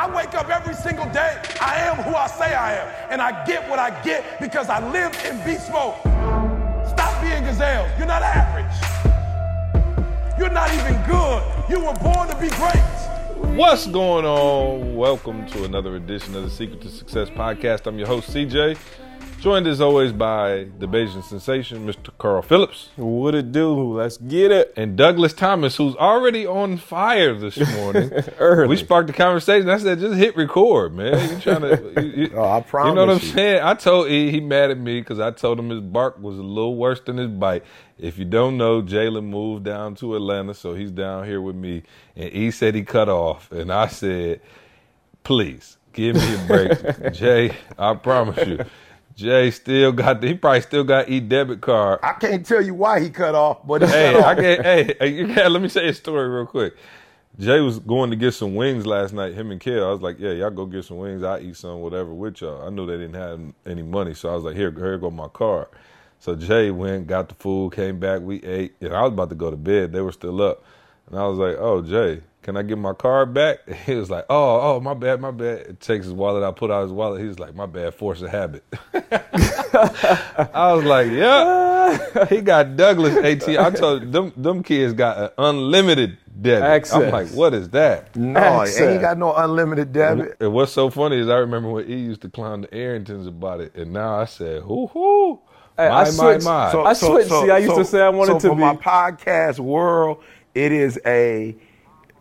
I wake up every single day. I am who I say I am. And I get what I get because I live in beast mode. Stop being gazelles. You're not average. You're not even good. You were born to be great. What's going on? Welcome to another edition of the Secret to Success podcast. I'm your host, CJ. Joined as always by the Bayesian sensation, Mr. Carl Phillips. What it do? Let's get it. And Douglas Thomas, who's already on fire this morning. Early. We sparked the conversation. I said, just hit record, man. You trying to? You, you- Oh, I promise. You know what I'm saying? I told he, he mad at me because I told him his bark was a little worse than his bite. If you don't know, Jalen moved down to Atlanta, so he's down here with me. And he said he cut off, and I said, please give me a break, Jay. I promise you. Jay still got. The, he probably still got e debit card. I can't tell you why he cut off, but Hey, I off. can Hey, hey, you let me say a story real quick. Jay was going to get some wings last night. Him and Kel. I was like, "Yeah, y'all go get some wings. I eat some, whatever, with y'all." I knew they didn't have any money, so I was like, "Here, here go my card." So Jay went, got the food, came back, we ate, and I was about to go to bed. They were still up, and I was like, "Oh, Jay, can I get my card back?" He was like, "Oh, oh, my bad, my bad." It Takes his wallet. I put out his wallet. He was like, "My bad, force of habit." I was like, "Yeah." He got Douglas AT. I told them them kids got an unlimited debit. I'm like, what is that? No, Access. ain't got no unlimited debit. And what's so funny is I remember when he used to clown the Arringtons about it, and now I said, "Hoo hoo." Hey, my, I my, switched- my. I switched. See, I used to say I wanted so to for be- my podcast world, it is a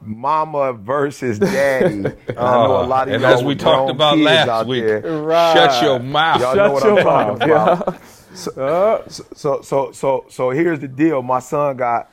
mama versus daddy. And I know a lot of and y'all as we talked about kids last week. Right. shut your mouth. Y'all Shut know what your I'm talking mouth, about. So, so, so, so, so here's the deal. My son got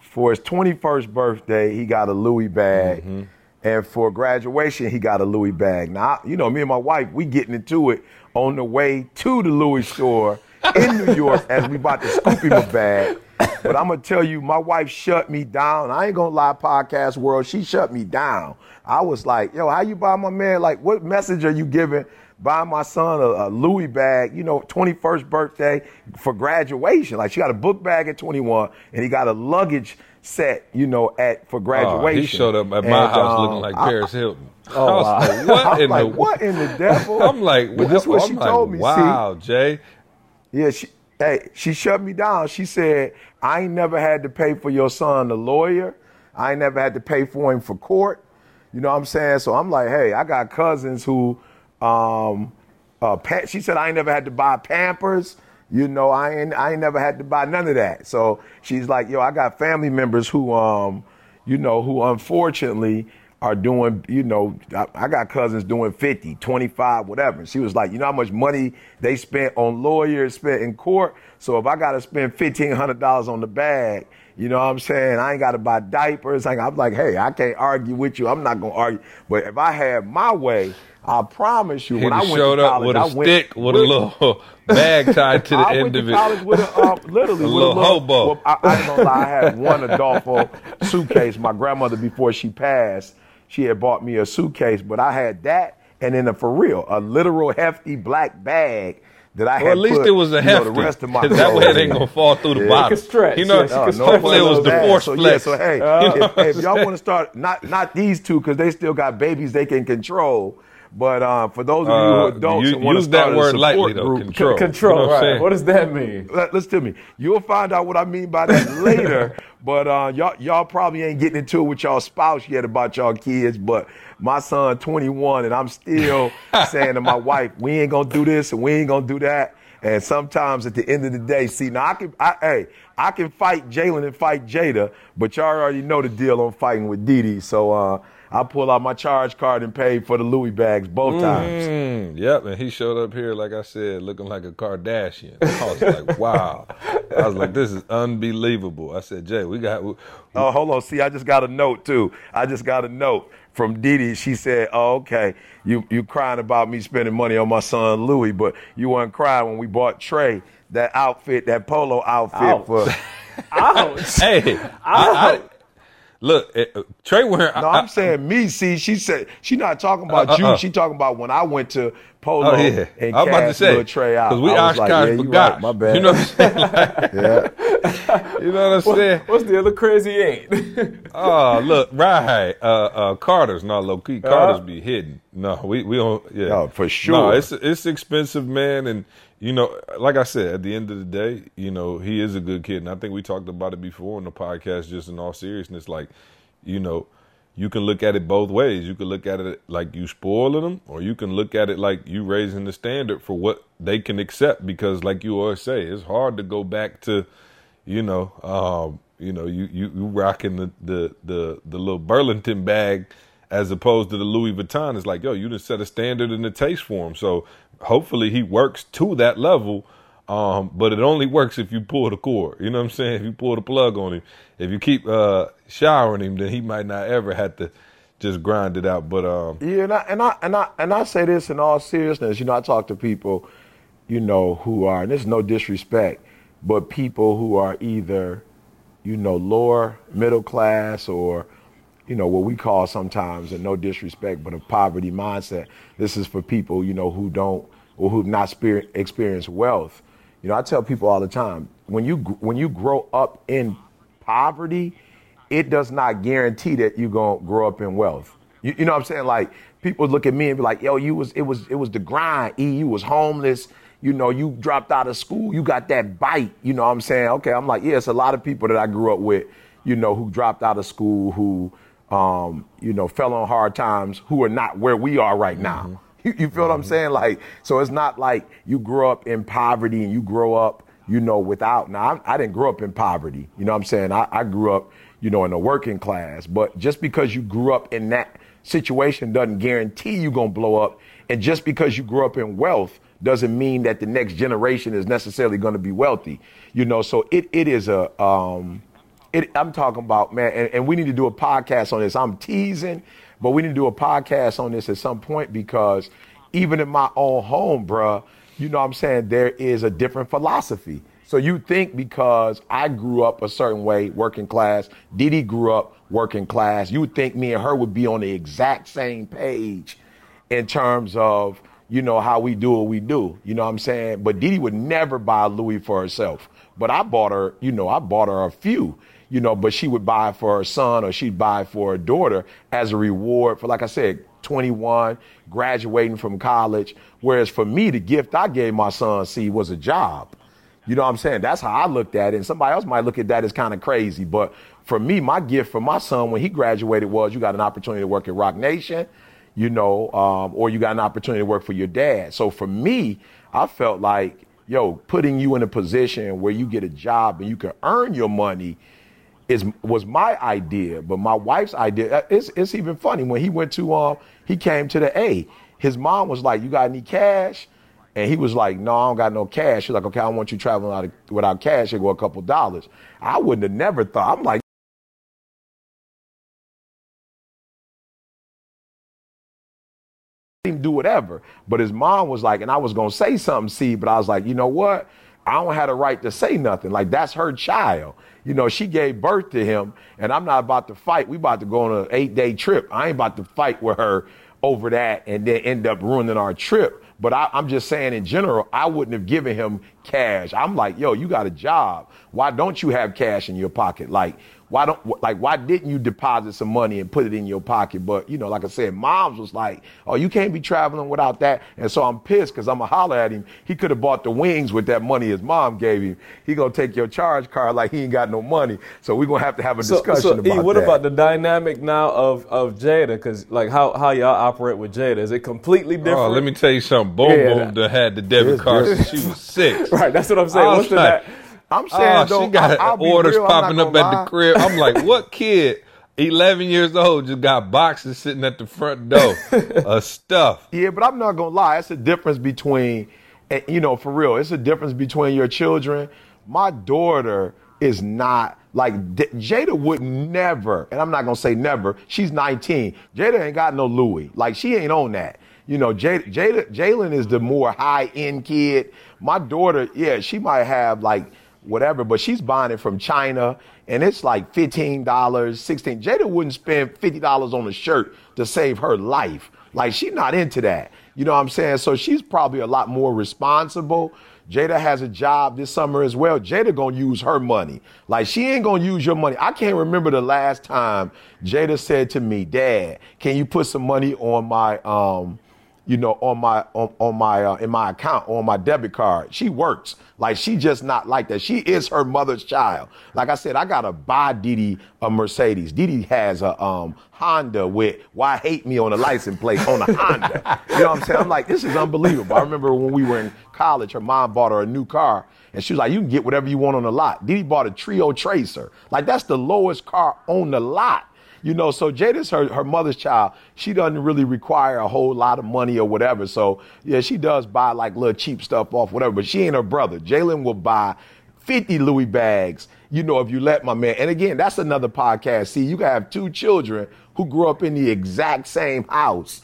for his 21st birthday, he got a Louis bag, Mm-hmm. and for graduation, he got a Louis bag. Now, you know, me and my wife, we getting into it on the way to the Louis store in New York as we about to scoop him a bag. But I'm gonna tell you, my wife shut me down. I ain't gonna lie, podcast world, she shut me down. I was like, yo, how you buy my man? Like, what message are you giving? Buy my son a, a Louis bag, you know, 21st birthday for graduation. Like, she got a book bag at 21, and he got a luggage set, you know, at for Oh, graduation. he showed up at my And, house um, looking like I- Paris Hilton. Oh, I was wow. like, what in like, the what in the devil? I'm like, But this what I'm she like, told me. see? Wow, Jay. Yeah, she hey, she shut me down. She said, I never had to pay for your son a lawyer. I never had to pay for him for court. You know what I'm saying? So I'm like, hey, I got cousins who um uh she said I ain't never had to buy Pampers. You know, I ain't I ain't never had to buy none of that. So she's like, yo, I got family members who um, you know, who unfortunately are doing, you know, I, I got cousins doing 50, 25, whatever. She was like, you know how much money they spent on lawyers, spent in court? So if I got to spend $1,500 on the bag, you know what I'm saying? I ain't got to buy diapers. I- I'm like, hey, I can't argue with you. I'm not going to argue. But if I had my way, I promise you, He when I went showed to up with a I went stick with a little bag tied to the I end went to of it. college with a uh, literally A with little hobo. Well, I, I gonna lie, I had one Adolfo suitcase. My grandmother, before she passed, she had bought me a suitcase, but I had that and then a for real, a literal hefty black bag that I had. Well, at least put, it was a you know, hefty. the rest of my 'cause that way clothes it ain't gonna fall through the Yeah. bottom. It could stretch. You know, Yeah, it could stretch. hopefully it was the bad. force so, flex. Yeah, so hey, if, if y'all want to start, not not these two because they still got babies they can control. But uh, for those of you who Uh, are adults you- and want to use start that a word support lightly, though, group, control. Control, You know what right? What does that mean? Let- Listen to me. You'll find out what I mean by that later. But uh, y'all, y'all probably ain't getting into it with y'all spouse yet about y'all kids. But my son, 21, and I'm still saying to my wife, we ain't gonna do this and we ain't gonna do that. And sometimes at the end of the day, see, now I can, I, hey, I can fight Jalen and fight Jada, but y'all already know the deal on fighting with Didi. So uh, I pull out my charge card and pay for the Louis bags both times. Mm, yep, and he showed up here, like I said, looking like a Kardashian. I was like, wow. I was like, this is unbelievable. I said, Jay, we got. Oh, hold on. See, I just got a note too. I just got a note from Didi. She said, "Oh, okay, you you crying about me spending money on my son Louis, but you weren't crying when we bought Trey that outfit, that polo outfit Ouch. for." Ouch. Hey, I, I, look, eh, uh, Trey wearing. No, I- I'm saying me. See, she said she not talking about Uh, uh, you. uh. She talking about when I went to Polo Oh yeah, and I'm about to say Trey out. because we was like, yeah, for you right, my bad. You know what I'm saying? Like, yeah. you know what I'm saying? What's the other crazy eight? Oh, look, right. Uh, uh, Carter's not low key. Carter's be hidden. No, we we don't. Yeah, No, for No, sure. it's it's expensive, man. And you know, like I said, at the end of the day, you know, he is a good kid, and I think we talked about it before on the podcast. Just in all seriousness, like, you know, you can look at it both ways. You can look at it like you spoiling them, or you can look at it like you raising the standard for what they can accept. Because, like you always say, it's hard to go back to, you know, um, you know, you you, you rocking the, the the the little Burlington bag as opposed to the Louis Vuitton. It's like, yo, you just set a standard and a taste for him. So hopefully he works to that level. Um, but it only works if you pull the cord. You know what I'm saying? If you pull the plug on him, if you keep uh, showering him, then he might not ever have to just grind it out. But um, Yeah, and I, and I and I and I say this in all seriousness. You know, I talk to people, you know, who are and this is no disrespect, but people who are either, you know, lower middle class or, you know, what we call sometimes, and no disrespect, but a poverty mindset. This is for people, you know, who don't or who've not experienced wealth. You know, I tell people all the time when you when you grow up in poverty, it does not guarantee that you're gonna grow up in wealth. You, you know what I'm saying? Like people look at me and be like, "Yo, you was it was it was the grind. E, you was homeless. You know, you dropped out of school. You got that bite. You know what I'm saying? Okay, I'm like, yeah, it's a lot of people that I grew up with. You know, who dropped out of school, who um, you know, fell on hard times, who are not where we are right now. You, you feel what I'm saying? Like, so it's not like you grow up in poverty and you grow up, you know, without. Now, I, I didn't grow up in poverty. You know what I'm saying? I, I grew up, you know, in the working class. But just because you grew up in that situation doesn't guarantee you're going to blow up. And just because you grew up in wealth doesn't mean that the next generation is necessarily going to be wealthy. You know, so it, it is a, um, it, I'm talking about, man, and, and we need to do a podcast on this. I'm teasing, but we need to do a podcast on this at some point because even in my own home, bruh, you know what I'm saying, there is a different philosophy. So you think because I grew up a certain way, working class, Didi grew up working class, you would think me and her would be on the exact same page in terms of, you know, how we do what we do. You know what I'm saying? But Didi would never buy Louis for herself. But I bought her, you know, I bought her a few, you know, but she would buy for her son or she'd buy for her daughter as a reward for, like I said, 21, graduating from college. Whereas for me, the gift I gave my son, see, was a job. You know what I'm saying? That's how I looked at it. And somebody else might look at that as kind of crazy. But for me, my gift for my son when he graduated was you got an opportunity to work at Roc Nation, you know, um, or you got an opportunity to work for your dad. So for me, I felt like, yo, putting you in a position where you get a job and you can earn your money is was my idea, but my wife's idea. uh, It's it's even funny when he went to um he came to the A. His mom was like, "You got any cash?" And he was like, "No, I don't got no cash." She's like, "Okay, I want you traveling out of, without cash. It go a couple dollars." I wouldn't have never thought. I'm like. do whatever. But his mom was like, and I was gonna say something, see, but I was like, you know what? I don't have the right to say nothing. Like that's her child. You know, she gave birth to him, and I'm not about to fight. We about to go on an eight day trip. I ain't about to fight with her over that and then end up ruining our trip. But I, I'm just saying in general, I wouldn't have given him cash. I'm like, yo, you got a job. Why don't you have cash in your pocket? Like, why don't like why didn't you deposit some money and put it in your pocket? But you know, like I said, mom's was like, oh, you can't be traveling without that. And so I'm pissed because I'm a holler at him. He could have bought the wings with that money his mom gave him. He gonna take your charge card like he ain't got no money. So we're gonna have to have a So, discussion so about E, what that. about the dynamic now of of Jada? Because like how how y'all operate with Jada? Is it completely oh, different? oh, let me tell you something. Boom Yeah, Boom that- that had the debit card different. since she was six. Right, that's what I'm saying. What's was the like, that? I'm oh, saying Oh, though, she got I, will be orders real, popping up at lie. the crib. I'm like, what kid, 11 years old, just got boxes sitting at the front door of stuff? Yeah, but I'm not gonna lie. It's a difference between, you know, for real. It's a difference between your children. My daughter is not like Jada would never, and I'm not gonna say never. She's 19. Jada ain't got no Louis. Like she ain't on that. You know, Jada, Jada, Jalen is the more high end kid. My daughter, yeah, she might have like whatever, but she's buying it from China and it's like $15, 16 Jada wouldn't spend $50 on a shirt to save her life. Like she's not into that. You know what I'm saying? So she's probably a lot more responsible. Jada has a job this summer as well. Jada gonna use her money. Like she ain't gonna use your money. I can't remember the last time Jada said to me, "Dad, can you put some money on my um, you know, on my on, on my uh, in my account on my debit card. She works like she just not like that. She is her mother's child. Like I said, I gotta buy Didi a Mercedes. Didi has a um, Honda with "Why hate me" on the license plate on a Honda. You know what I'm saying? I'm like, this is unbelievable. I remember when we were in college, her mom bought her a new car, and she was like, "You can get whatever you want on the lot." Didi bought a Trio Tracer. Like that's the lowest car on the lot. You know, so Jada's her, her mother's child. She doesn't really require a whole lot of money or whatever. So, yeah, she does buy like little cheap stuff off, whatever, but she ain't her brother. Jalen will buy 50 Louis bags, you know, if you let my man. And again, that's another podcast. See, you can have two children who grew up in the exact same house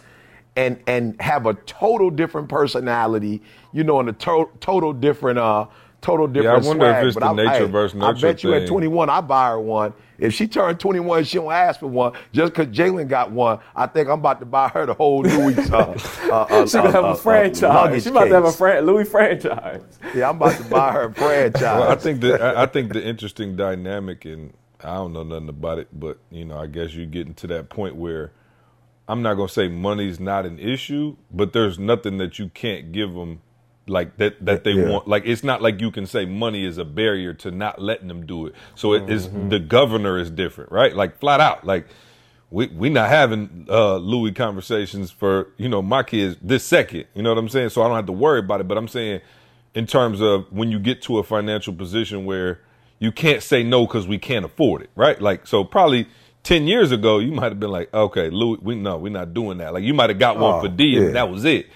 and and have a total different personality, you know, and a to- total different uh total different Yeah, I wonder if it's the I- nature versus nurture I bet you at 21, I buy her one. If she turned 21, she don't ask for one. Just because Jalen got one, I think I'm about to buy her the whole Louis. Uh, uh, uh, She gonna have uh, a uh, franchise. She about to have a case. fran- Louis franchise. Yeah, I'm about to buy her a franchise. Well, I think the I I think the interesting dynamic, and I don't know nothing about it, but you know, I guess you're getting to that point where I'm not gonna say money's not an issue, but there's nothing that you can't give them, like that that they Yeah. want. Like it's not like you can say money is a barrier to not letting them do it. So it is Mm-hmm. the governor is different, right? Like flat out, like. We we not having uh, Louis conversations for you know my kids this second. You know what I'm saying? So I don't have to worry about it. But I'm saying in terms of when you get to a financial position where you can't say no because we can't afford it, right? Like so probably ten years ago you might have been like, okay, Louis, we no, we're not doing that. Like you might have got one Oh, for D and yeah. that was it.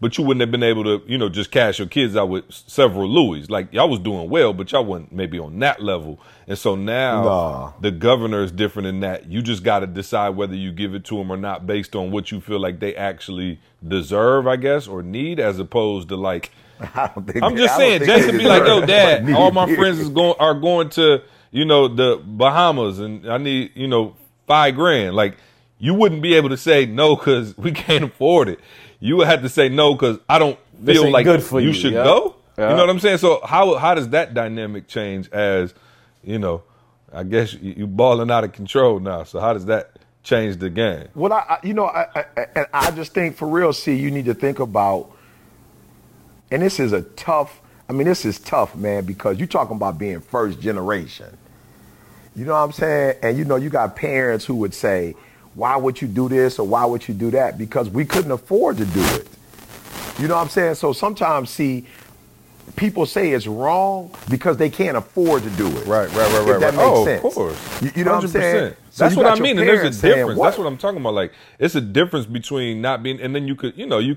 But you wouldn't have been able to, you know, just cash your kids out with several Louis. Like y'all was doing well, but y'all wasn't maybe on that level. And so now Nah. the governor is different in that you just got to decide whether you give it to them or not based on what you feel like they actually deserve, I guess, or need, as opposed to like. I don't think I'm they- just saying, Jason be like, oh, "Yo, Dad, all my friends is going are going to you know the Bahamas, and I need you know five grand." Like, you wouldn't be able to say no because we can't afford it. You would have to say no because I don't This feel ain't like good for you, should yeah. go. Yeah. You know what I'm saying? So how how does that dynamic change as you know? I guess you, you balling out of control now. So how does that change the game? Well, I, I you know, I, I, and I just think for real, see, you need to think about, and this is a tough. I mean, this is tough, man, because you're talking about being first generation. You know what I'm saying? And you know, you got parents who would say, "Why would you do this or why would you do that?" Because we couldn't afford to do it. You know what I'm saying? So sometimes, see, people say it's wrong because they can't afford to do it. Right, right, right, right. If that right. makes oh, sense. of course. You, you know what I'm saying? So That's what I mean, and there's a difference. That's what I'm talking about. Like, it's a difference between not being, and then you could, you know, you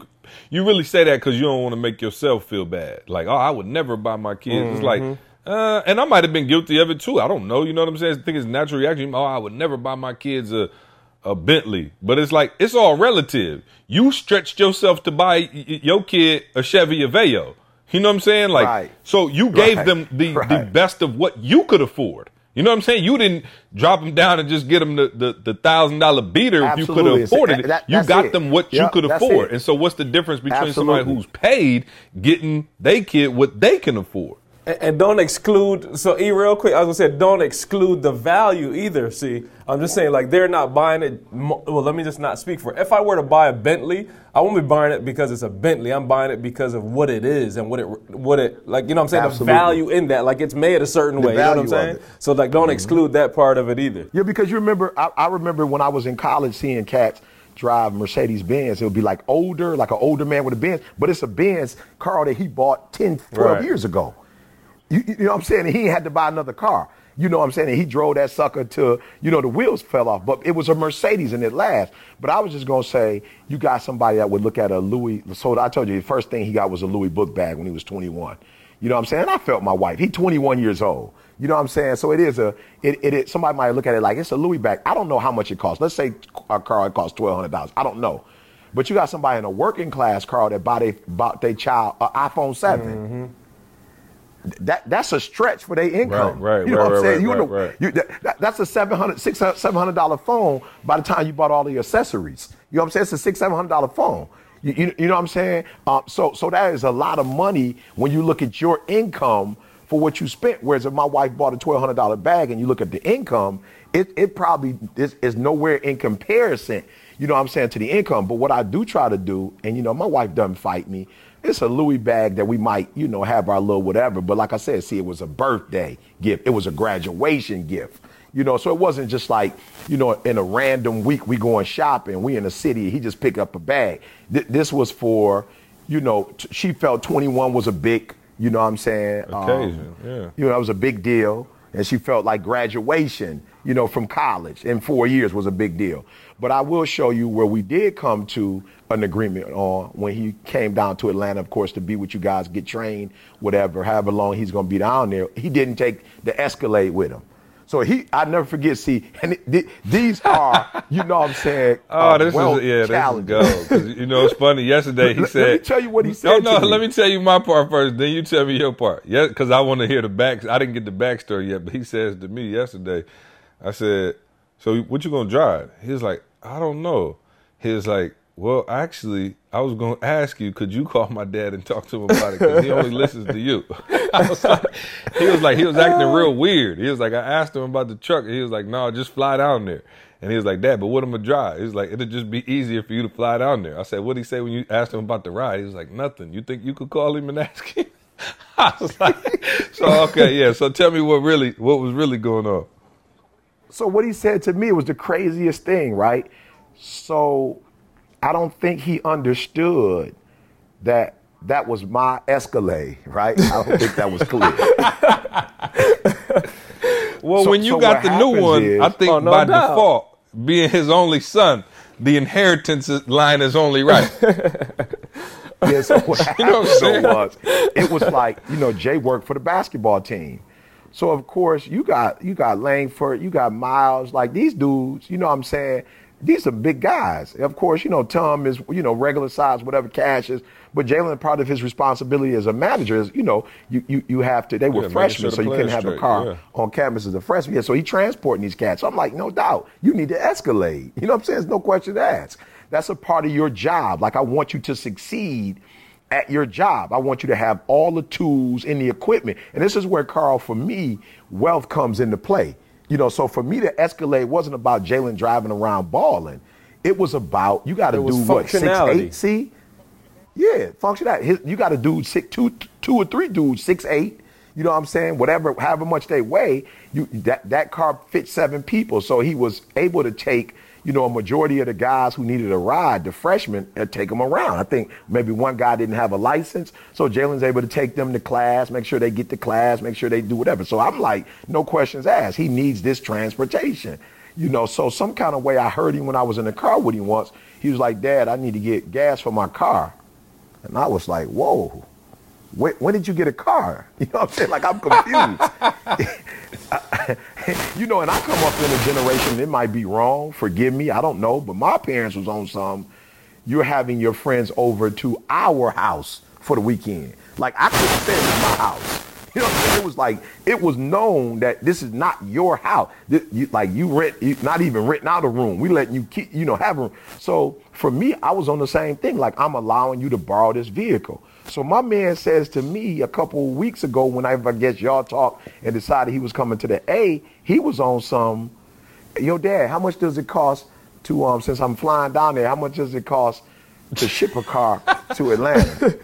you really say that because you don't want to make yourself feel bad. Like, oh, I would never buy my kids. It's like, uh, and I might have been guilty of it too. I don't know. You know what I'm saying? I think it's natural reaction. Oh, I would never buy my kids a a Bentley, but it's like it's all relative. You stretched yourself to buy your kid a Chevy Aveo. You know what I'm saying? Like, Right. so you gave Right. them the, the best of what you could afford. You know what I'm saying? You didn't drop them down and just get them the, the, thousand dollar beater if you could Absolutely. have afforded it. That- you that's got it. them what you could afford. it. And so what's the difference between somebody who's paid getting they kid what they can afford? And, don't exclude. So, E, real quick, I was gonna say, don't exclude the value either. See, I'm just saying, like they're not buying it. Well, let me just not speak for. If I were to buy a Bentley, I won't be buying it because it's a Bentley. I'm buying it because of what it is and what it, what it, like you know, what I'm saying Absolutely. the value in that. Like it's made a certain The way. You know what I'm saying? it. Mm-hmm. So, like, don't exclude that part of it either. Yeah, because you remember, I, I remember when I was in college seeing cats drive Mercedes Benz. It would be like older, like an older man with a Benz, but it's a Benz car that he bought 10, 12 Right. years ago. You, you know what I'm saying? He had to buy another car. You know what I'm saying? And he drove that sucker to, you know, the wheels fell off, but it was a Mercedes and it lasts. But I was just gonna say, you got somebody that would look at a Louis. So I told you the first thing he got was a Louis book bag when he was 21. You know what I'm saying? I felt my wife. He 21 years old. You know what I'm saying? So it is a, it, it, it somebody might look at it like it's a Louis bag. I don't know how much it costs. Let's say a car it costs $1,200. I don't know. But you got somebody in a working class car that bought they bought their child an iPhone 7. Mm-hmm. That that's a stretch for their income. Right, right, you know right, what I'm right, saying? you know, you, that, that- that's a 700 600 700 dollar phone by the time you bought all the accessories. You know what I'm saying? It's a six seven hundred dollar phone. You, you, you know what I'm saying? Um, so so that is a lot of money when you look at your income for what you spent. Whereas if my wife bought a twelve hundred dollar bag and you look at the income, it it probably is, is nowhere in comparison. You know what I'm saying to the income. But what I do try to do, and you know my wife doesn't fight me. It's a Louis bag that we might, you know, have our little whatever. But like I said, see, it was a birthday gift. It was a graduation gift. You know, so it wasn't just like, you know, in a random week we going shopping, we in the city, he just picked up a bag. Th- this was for, you know, t- she felt 21 was a big, you know what I'm saying? um, Occasion, yeah. You know, that was a big deal. And she felt like graduation, you know, from college in four years was a big deal. But I will show you where we did come to an agreement on when he came down to Atlanta, of course, to be with you guys, get trained, whatever, however long he's going to be down there. He didn't take the Escalade with him. So he, I never forget. See, and it, th- these are, you know, what I'm saying. Oh, uh, this wealth is yeah, this is challenges. gold. 'Cause, you know, it's funny. Yesterday he said. let me tell you what he No, said no. to. Let me tell you my part first. Then you tell me your part. Yeah, because I want to hear the back. I didn't get the backstory yet, but he says to me yesterday. I said, "So what you gonna drive?" He's like, "I don't know." He was like, "Well, actually, I was gonna ask you. Could you call my dad and talk to him about it? Because he only listens to you." Was like, he was like, he was acting real weird. He was like, I asked him about the truck. And he was like, No, just fly down there. And he was like, Dad, but what am I drive? He was like, It'll just be easier for you to fly down there. I said, What'd he say when you asked him about the ride? He was like, Nothing. You think you could call him and ask him? I was like, So okay, yeah. So tell me what really, what was really going on. So what he said to me was the craziest thing, right? So I don't think he understood that that was my Escalade, right? I don't think that was clear. Well, So- when you so got the new one, is- I think Oh, no by doubt. default, being his only son, the inheritance line is only right. Yeah, so what happened know what I'm saying? was it was like, you know, Jay worked for the basketball team. So of course you got you got Langford, you got Miles, like these dudes, you know what I'm saying? These are big guys. Of course, you know, Tom is, you know, regular size, whatever cash is. But Jalen, part of his responsibility as a manager is, you know, you you, you have to they were Yeah, freshmen, sure so you couldn't have a car yeah. on campus as a freshman. Yeah, so he transporting these cats. So I'm like, no doubt, you need to Escalade. You know what I'm saying? There's no question to ask. That's a part of your job. Like I want you to succeed at your job. I want you to have all the tools and the equipment. And this is where Carl, for me, wealth comes into play. You know, so for me to Escalade wasn't about Jalen driving around balling. It was about you got to do what six eight. See, yeah, function His, you got to do six, two, two or three dudes, six eight. You know what I'm saying? Whatever, however much they weigh, you that that car fits seven people. So he was able to take, you know, a majority of the guys who needed a ride, the freshmen, and take them around. I think maybe one guy didn't have a license, so Jalen's able to take them to class, make sure they get to class, make sure they do whatever. So I'm like, no questions asked. He needs this transportation. You know, so some kind of way I heard him when I was in the car with him once. He was like, Dad, I need to get gas for my car. And I was like, whoa, when, when did you get a car? You know what I'm saying? Like, I'm confused. you know, and I come up in a generation, it might be wrong, forgive me, I don't know, but my parents was on some, you're having your friends over to our house for the weekend. Like, I couldn't stay in my house. You know what I'm saying? It was like, it was known that this is not your house. This, you, like, you rent, you, not even renting out a room. We letting you keep, you know, have a room. So for me, I was on the same thing. Like, I'm allowing you to borrow this vehicle. So my man says to me a couple of weeks ago, when I, I guess y'all talked and decided he was coming to the A, he was on some, yo, dad, how much does it cost to, um, since I'm flying down there, how much does it cost to ship a car to Atlanta?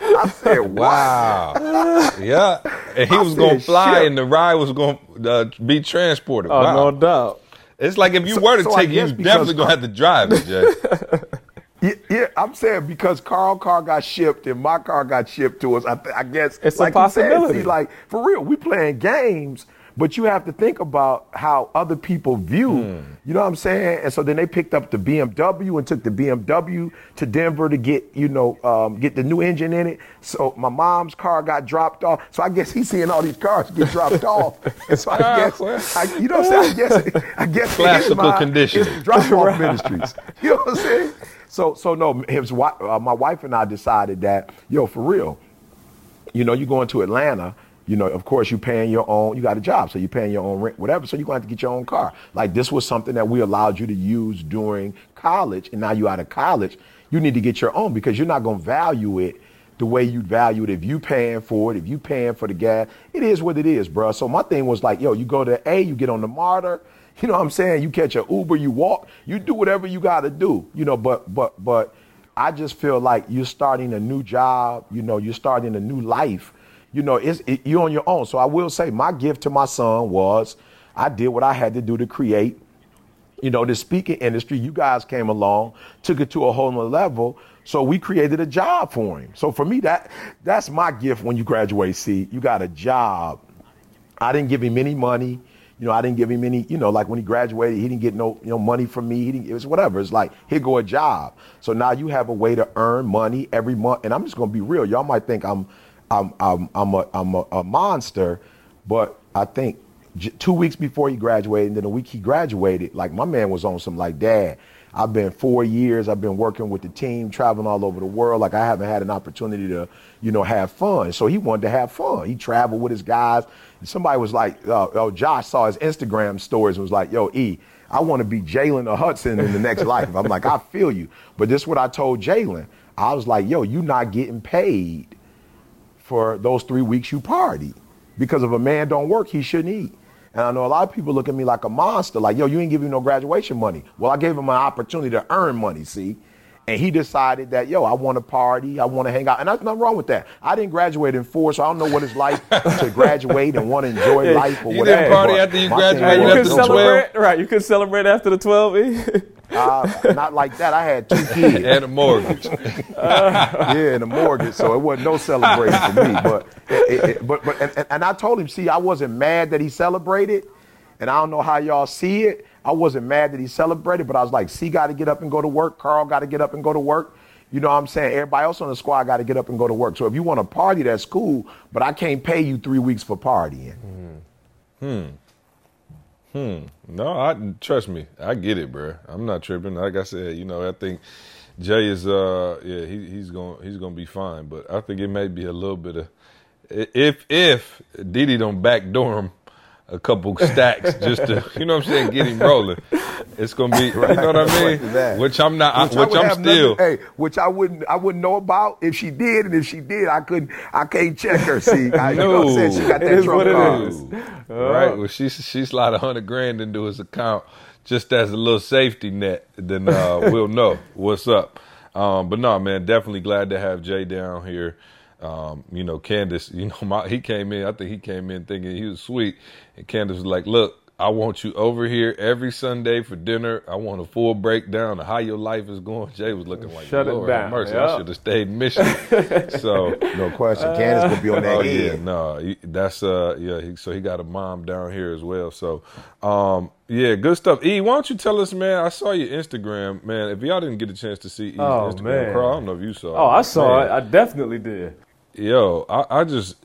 I said, wow. Wow. yeah. And he I was going to fly shit. and the ride was going to uh, be transported. Oh, wow. no doubt. It's like if you So- were to so take it, you definitely going to have to drive it, Jay. Yeah, yeah, I'm saying because Carl car got shipped and my car got shipped to us. I, th- I guess It's a like said, possibility. see, like for real, we playing games, but you have to think about how other people view. Hmm. You know what I'm saying? And so then they picked up the BMW and took the BMW to Denver to get you know um, get the new engine in it. So my mom's car got dropped off. So I guess he's seeing all these cars get dropped off. And so I Ah, guess. I, you know what I'm saying? I guess I guess Classical conditioning. drop off ministries. You know what I'm saying? So, so no, his uh, my wife and I decided that, yo, for real, you know, you going to Atlanta, you know, of course, you're paying your own, you got a job, so you're paying your own rent, whatever. So you're going to have to get your own car. Like this was something that we allowed you to use during college, and now you're out of college, you need to get your own because you're not going to value it the way you'd value it if you paying for it, if you paying for the gas. It is what it is, bro. So my thing was like, yo, you go to A, you get on the MARTA. you know what I'm saying? You catch an Uber, you walk, you do whatever you got to do, you know. But but but I just feel like you're starting a new job, you know, you're starting a new life, you know. It's it, you're on your own. So I will say, my gift to my son was I did what I had to do to create. You know, the speaking industry, you guys came along, took it to a whole nother level. So we created a job for him. So for me, that that's my gift when you graduate. See, you got a job. I didn't give him any money. You know, I didn't give him any, you know, like when he graduated, he didn't get no, you know, money from me. He didn't, it was whatever. It's like, here go a job. So now you have a way to earn money every month. And I'm just going to be real. Y'all might think I'm, I'm, I'm, I'm, a, I'm a, a monster, but I think j- two weeks before he graduated, and then the week he graduated, like my man was on some like, dad, I've been four years. I've been working with the team, traveling all over the world. Like I haven't had an opportunity to, you know, have fun. So he wanted to have fun. He traveled with his guys. And somebody was like, uh, oh, Josh saw his Instagram stories and was like, yo, E, I want to be Jalen or Hudson in the next life. I'm like, I feel you. But this is what I told Jalen. I was like, yo, you not getting paid for those three weeks you party. Because if a man don't work, he shouldn't eat. And I know a lot of people look at me like a monster, like, yo, you ain't giving me no graduation money. Well, I gave him an opportunity to earn money, see? And he decided that, yo, I want to party, I want to hang out. And there's nothing wrong with that. I didn't graduate in four, so I don't know what it's like to graduate and want to enjoy life or You whatever. didn't party after you graduated you was- after can the 12? celebrate, right? You can celebrate after the 12. Uh, not like that. I had two kids. and a mortgage. yeah, and a mortgage, so it wasn't no celebration for me. But, it, it, but, but, and, and I told him, see, I wasn't mad that he celebrated, and I don't know how y'all see it. I wasn't mad that he celebrated, but I was like, see, got to get up and go to work. Carl got to get up and go to work. You know what I'm saying? Everybody else on the squad got to get up and go to work. So if you want to party, that's cool, but I can't pay you three weeks for partying. No, I trust me. I get it, bro. I'm not tripping. Like I said, you know, I think Jay is uh yeah, he, he's going he's going to be fine, but I think it may be a little bit of if if Didi don't backdoor him a couple stacks just to you know what I'm saying, get him rolling. It's to be right. you know what I mean? Which I'm not Which, I which I'm still nothing, hey, which I wouldn't, I wouldn't know about if she did, and if she did, I couldn't, I can't check her. See, I, you know what I'm saying? She got that what it card. Right. Well, she she slide a hundred grand into his account just as a little safety net. Then uh, we'll know what's up. Um, but no, man, definitely glad to have Jay down here. Um, you know, Candace. You know, my, he came in. I think he came in thinking he was sweet, and Candace was like, "Look, I want you over here every Sunday for dinner. I want a full breakdown of how your life is going." Jay was looking like, Shut it "Lord have down, mercy, yeah. I should have stayed in Michigan." so No question. Candace gonna be on that Oh head. yeah, no, he- that's uh, yeah. He, so he got a mom down here as well. So, um, yeah, good stuff. E, why don't you tell us, man? I saw your Instagram, man. If y'all didn't get a chance to see E's Oh, Instagram, man. Carl, I don't know if you saw. Oh, I saw Man, it. I definitely did. Yo, I, I just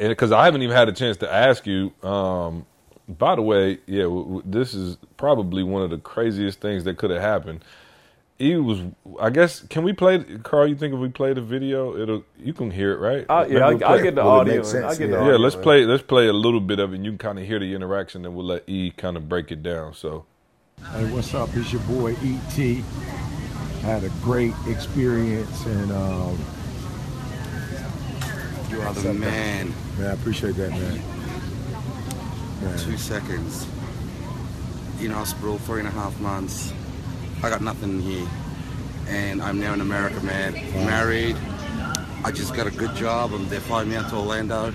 because I haven't even had a chance to ask you. Um, by the way, yeah, w- w- this is probably one of the craziest things that could have happened. He was, I guess. Can we play, Carl? You think if we play the video, it'll you can hear it, right? I, yeah, Maybe I, I'll get the will audio. sense? I'll get the Yeah. audio. Yeah, let's in. play. Let's play a little bit of it. and You can kind of hear the interaction, and we'll let E kind of break it down. So, Hey, what's up? It's your boy ET. Had a great experience and um, You are the man. man, I appreciate that, man. Two seconds. In hospital, three and a half months. I got nothing here. And I'm now in America, man. Married. I just got a good job. I'm, they flying me out to Orlando.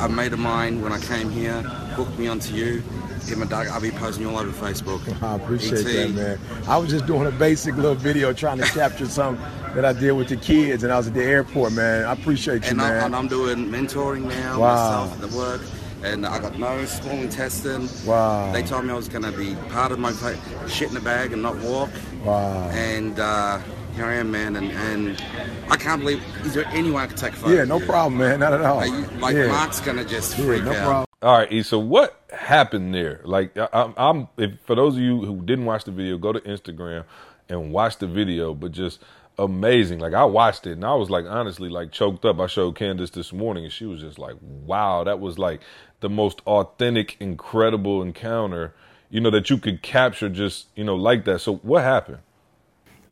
A mate of mine, when I came here, hooked me onto you. Him and Doug, I'll be posting you all over Facebook. I appreciate ET. that, man. I was just doing a basic little video trying to capture something that I did with the kids, and I was at the airport, man. I appreciate you, And, I, man. and I'm doing mentoring now Wow. myself at the work. And I got no small intestine. Wow. They told me I was going to be part of my fa- shit in the bag and not walk. wow. And uh, here I am, man. And, and I can't believe. Is there anyone I could take a photo? Yeah, no you? problem, man. Not at all. Like, you- like yeah. Mark's going to just Yeah, freak no out. problem. all right. So what happened there? Like, I, I'm, I'm if, for those of you who didn't watch the video, go to Instagram and watch the video. But just amazing. Like I watched it and I was like honestly like choked up. I showed Candace this morning and she was just like, "Wow, that was like the most authentic, incredible encounter, you know, that you could capture just, you know, like that." So what happened?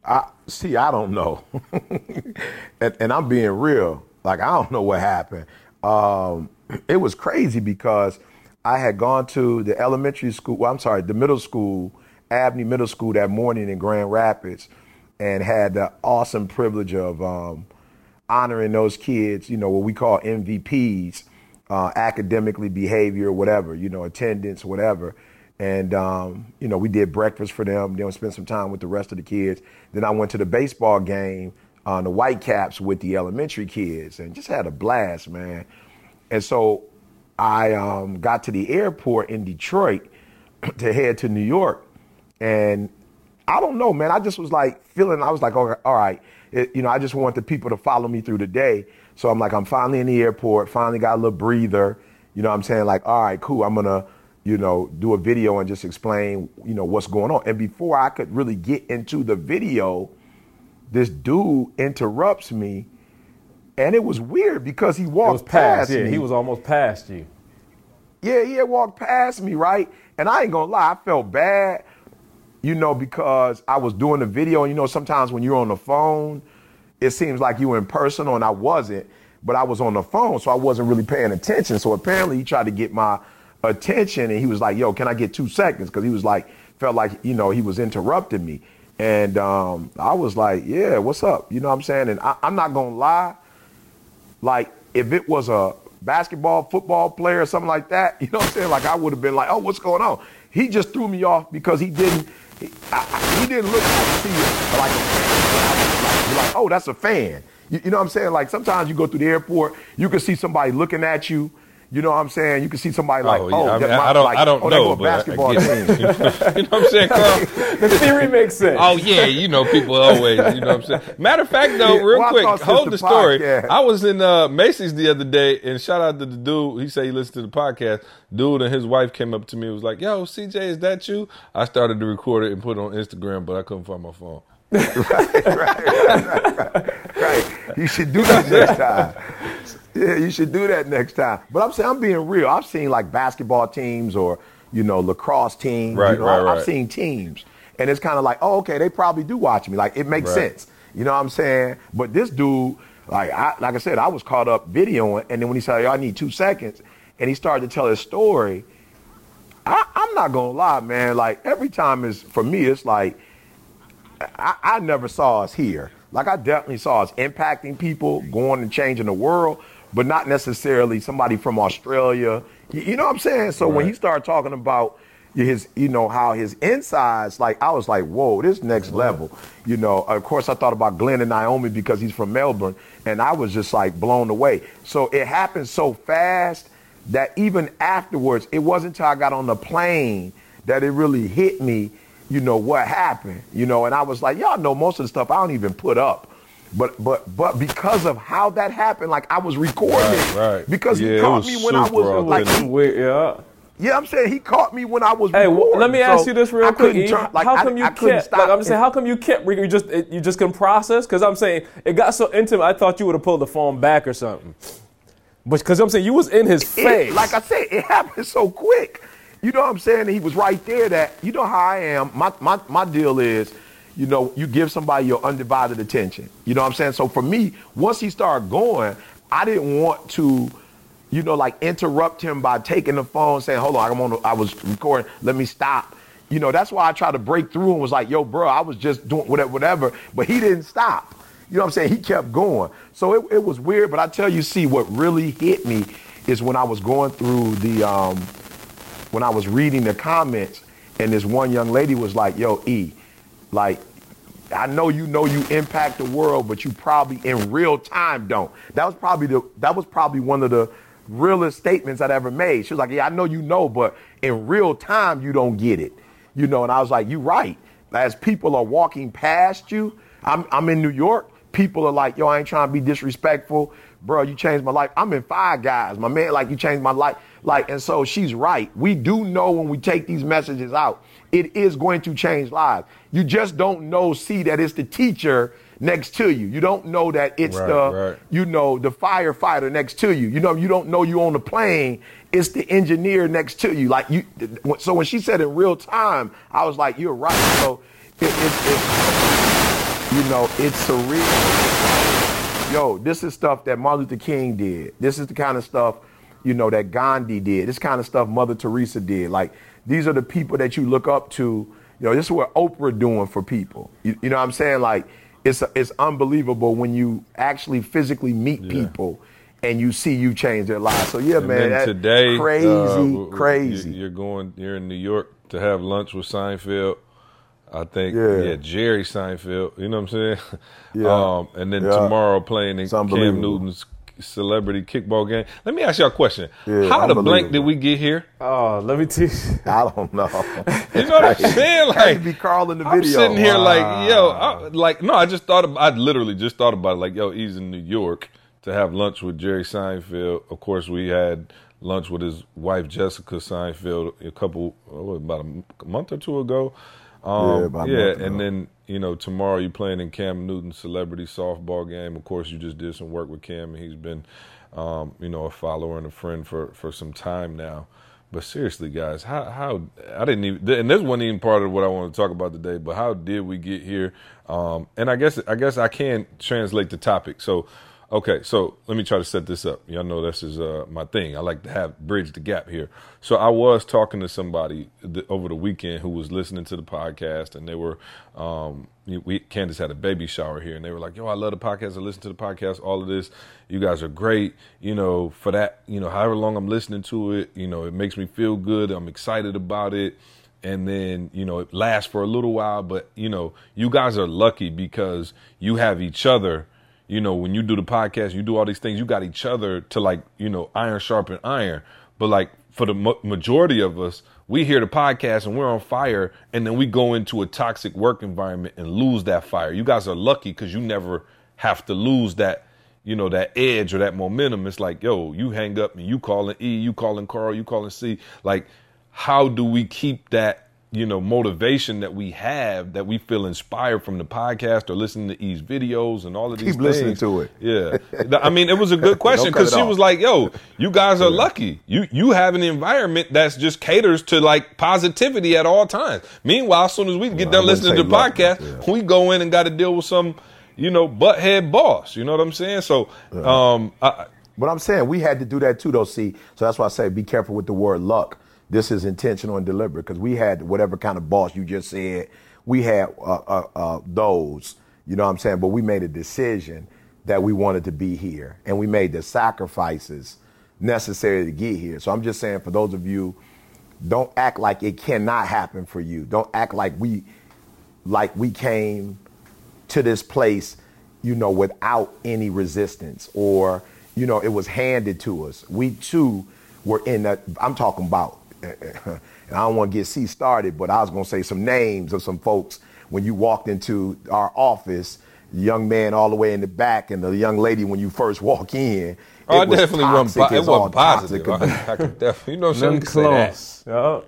I see. I don't know, and, and, I'm being real. Like I don't know what happened. Um, it was crazy because I had gone to the elementary school. Well, I'm sorry, the middle school, Abney Middle School, that morning in Grand Rapids, and had the awesome privilege of um, honoring those kids. You know what we call MVPs, uh, academically, behavior, whatever. You know, attendance, whatever. And, um, you know, we did breakfast for them. Then we spent some time with the rest of the kids. Then I went to the baseball game on the Whitecaps with the elementary kids and just had a blast, man. And so I um, got to the airport in Detroit to head to New York. And I don't know, man. I just was like feeling, I was like, all right, it, you know, I just want the people to follow me through the day. So I'm like, I'm finally in the airport, finally got a little breather. You know what I'm saying? Like, all right, cool. I'm going to you know, do a video and just explain, you know, what's going on. And before I could really get into the video, this dude interrupts me. And it was weird because he walked past, past yeah, me. He was almost past you. Yeah, he had walked past me, right? And I ain't gonna lie, I felt bad, you know, because I was doing the video. And you know, sometimes when you're on the phone, it seems like you were in person, and I wasn't, but I was on the phone, so I wasn't really paying attention. So apparently he tried to get my attention and he was like, yo, can I get two seconds? Because he was like, felt like, you know, he was interrupting me. And um, I was like, yeah, what's up? You know what I'm saying? And I, I'm not to lie. Like, if it was a basketball, football player or something like that, you know what I'm saying? Like, I would have been like, oh, what's going on? He just threw me off because he didn't, he, I, he didn't look like, like a fan. Like, like, oh, that's a fan. You, you know what I'm saying? Like, sometimes you go through the airport, you can see somebody looking at you you know what I'm saying? You can see somebody like, oh, yeah. oh I, mean, my, I don't, like, I don't oh, know, but basketball team. you know what I'm saying, Carl? the theory makes sense. Oh yeah, you know people always, you know what I'm saying. Matter of fact, though, real well, quick, hold the, the story. Podcast. I was in uh, Macy's the other day, and shout out to the dude. He said he listened to the podcast. Dude and his wife came up to me and was like, "Yo, CJ, is that you?" I started to record it and put it on Instagram, but I couldn't find my phone. right, right, right, right, right. You should do that next time. Yeah, you should do that next time. But I'm saying I'm being real. I've seen like basketball teams or you know lacrosse teams. Right, you know, right, I, right. I've seen teams, and it's kind of like, oh, okay, they probably do watch me. Like it makes right. sense. You know what I'm saying? But this dude, like I like I said, I was caught up videoing, and then when he said, "I need two seconds," and he started to tell his story, I, I'm not gonna lie, man. Like every time is for me, it's like I, I never saw us here. Like I definitely saw us impacting people, going and changing the world but not necessarily somebody from Australia. You, know what I'm saying? So right. when he started talking about his, you know, how his insides, like I was like, whoa, this next level. You know, of course I thought about Glenn and Naomi because he's from Melbourne, and I was just like blown away. So it happened so fast that even afterwards, it wasn't until I got on the plane that it really hit me, you know, what happened. You know, and I was like, y'all know most of the stuff I don't even put up. But but but because of how that happened, like I was recording right, right. because yeah, he caught me when I was like, he, yeah. Yeah, I'm saying he caught me when I was. Hey, recording, let me so ask you this real quick. Turn, like, how come I, you I kept? Like, I'm saying, how come you kept? You just you just can process? Because I'm saying it got so intimate. I thought you would have pulled the phone back or something. But because I'm saying you was in his face. It, like I said, it happened so quick. You know what I'm saying? He was right there. That you know how I am. My my my deal is you know, you give somebody your undivided attention. You know what I'm saying? So for me, once he started going, I didn't want to, you know, like interrupt him by taking the phone, saying, "Hold on, I'm on. I was recording. Let me stop." You know, that's why I tried to break through and was like, "Yo, bro, I was just doing whatever, whatever." But he didn't stop. You know what I'm saying? He kept going. So it, it was weird. But I tell you, see, what really hit me is when I was going through the, um, when I was reading the comments, and this one young lady was like, "Yo, E." Like, I know you know you impact the world, but you probably in real time don't. That was probably the that was probably one of the realest statements I'd ever made. She was like, Yeah, I know you know, but in real time you don't get it. You know, and I was like, You're right. As people are walking past you, I'm I'm in New York, people are like, Yo, I ain't trying to be disrespectful. Bro, you changed my life. I'm in five guys. My man, like you changed my life. Like, and so she's right. We do know when we take these messages out, it is going to change lives. You just don't know, see that it's the teacher next to you. You don't know that it's Right, the right. you know the firefighter next to you. You know you don't know you on the plane. It's the engineer next to you. Like you. So when she said in real time, I was like, you're right. So it, it, it you know it's surreal. Yo, this is stuff that Martin Luther King did. This is the kind of stuff you know that Gandhi did. This kind of stuff Mother Teresa did. Like these are the people that you look up to. You know, this is what Oprah doing for people. You, you know what I'm saying? Like it's it's unbelievable when you actually physically meet people and you see you change their lives. So yeah, And man, then that today, crazy, uh, crazy. you- You're going. You're in New York to have lunch with Seinfeld. I think, Yeah. yeah, Jerry Seinfeld. You know what I'm saying? Yeah. Um, and then Yeah. tomorrow playing in Cam. Newton's celebrity kickball game. Let me ask y'all a question. Yeah, How the blank did we get here? Oh, let me teach. I don't know. You know what I'm saying? Like, be Carl in the I'm video. sitting here like, yo, I, like, no, I just thought, about, I literally just thought about it. Like, yo, he's in New York to have lunch with Jerry Seinfeld. Of course, we had lunch with his wife Jessica Seinfeld a couple, oh, about a month or two ago. Um, Yeah, about a yeah, month ago. and then you know tomorrow you're playing in Cam Newton's celebrity softball game. Of course, you just did some work with Cam, and he's been, um, you know, a follower and a friend for for some time now. But seriously, guys, how how I didn't even and this wasn't even part of what I want to talk about today. But how did we get here? Um, and I guess I guess I can translate the topic. So, okay, so let me try to set this up. Y'all know this is uh, my thing. I like to have bridge the gap here. So I was talking to somebody th- over the weekend who was listening to the podcast, and they were um, we Candace had a baby shower here, and they were like, "Yo, I love the podcast. I listen to the podcast. All of this, you guys are great. You know, for that, you know, however long I'm listening to it, you know, it makes me feel good. I'm excited about it." And then, you know, it lasts for a little while, but you know, you guys are lucky because you have each other you know, when you do the podcast, you do all these things, you got each other to like, you know, iron sharpen iron. But like for the ma- majority of us, we hear the podcast and we're on fire, and then we go into a toxic work environment and lose that fire. You guys are lucky because you never have to lose that, you know, that edge or that momentum. It's like, yo, you hang up and you calling E, you calling Carl, you calling C. Like, how do we keep that? You know motivation that we have that we feel inspired from the podcast or listening to E's videos and all of these Keep listening to it. Yeah, I mean it was a good question because she off. was like, "Yo, you guys are lucky. You you have an environment that's just caters to like positivity at all times. Meanwhile, as soon as we get I done listening to the lucky, podcast, yeah. we go in and got to deal with some, you know, butthead boss. You know what I'm saying? So, um, I, But I'm saying we had to do that too, though. See, so that's why I say be careful with the word luck. This is intentional and deliberate because we had whatever kind of boss you just said. We had uh, uh, uh, those, you know what I'm saying. But we made a decision that we wanted to be here, and we made the sacrifices necessary to get here. So I'm just saying, for those of you, don't act like it cannot happen for you. Don't act like we, like we came to this place, you know, without any resistance or, you know, it was handed to us. We too were in that. I'm talking about, and I don't want to get C started, but I was going to say some names of some folks when you walked into our office, young man all the way in the back and the young lady when you first walk in. oh, I it was definitely wasn't. toxic Po- it wasn't positive. toxic. I, I could definitely, you know, what I'm saying? None We could close. Yeah.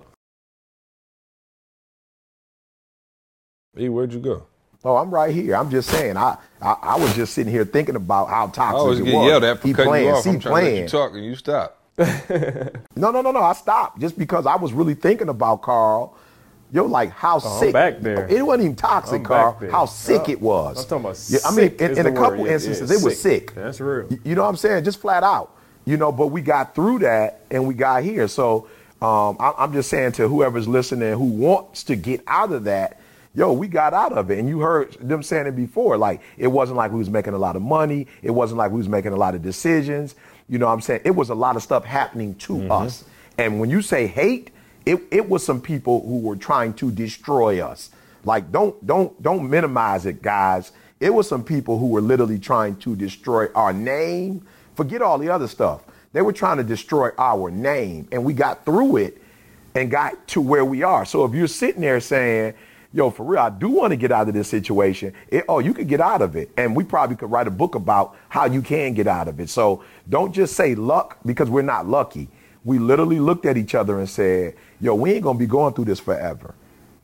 E, where'd you go? Oh, I'm right here. I'm just saying. I, I I was just sitting here thinking about how I toxic always it get was. yelled at for he cutting playing, you off. C I'm trying to let playing. you talk and you stop. No, no, no, no. I stopped just because I was really thinking about Carl. Yo, like how Oh, sick. back there. It wasn't even toxic, I'm Carl. How sick Yeah. it was. I'm talking about Yeah, I mean, in, in a couple word. Instances, yeah, it was sick. sick. That's real. You- You know what I'm saying? Just flat out. You know, but we got through that and we got here. So um, I, I'm just saying to whoever's listening who wants to get out of that, yo, we got out of it. And you heard them saying it before. Like, it wasn't like we was making a lot of money. It wasn't like we was making a lot of decisions. You know what I'm saying? It was a lot of stuff happening to Mm-hmm. us. And when you say hate, it, it was some people who were trying to destroy us. Like, don't don't don't minimize it, guys. It was some people who were literally trying to destroy our name. Forget all the other stuff. They were trying to destroy our name, and we got through it and got to where we are. So if you're sitting there saying, yo, for real, I do want to get out of this situation, it, oh, you could get out of it. And we probably could write a book about how you can get out of it. So don't just say luck because we're not lucky. We literally looked at each other and said, yo, we ain't going to be going through this forever.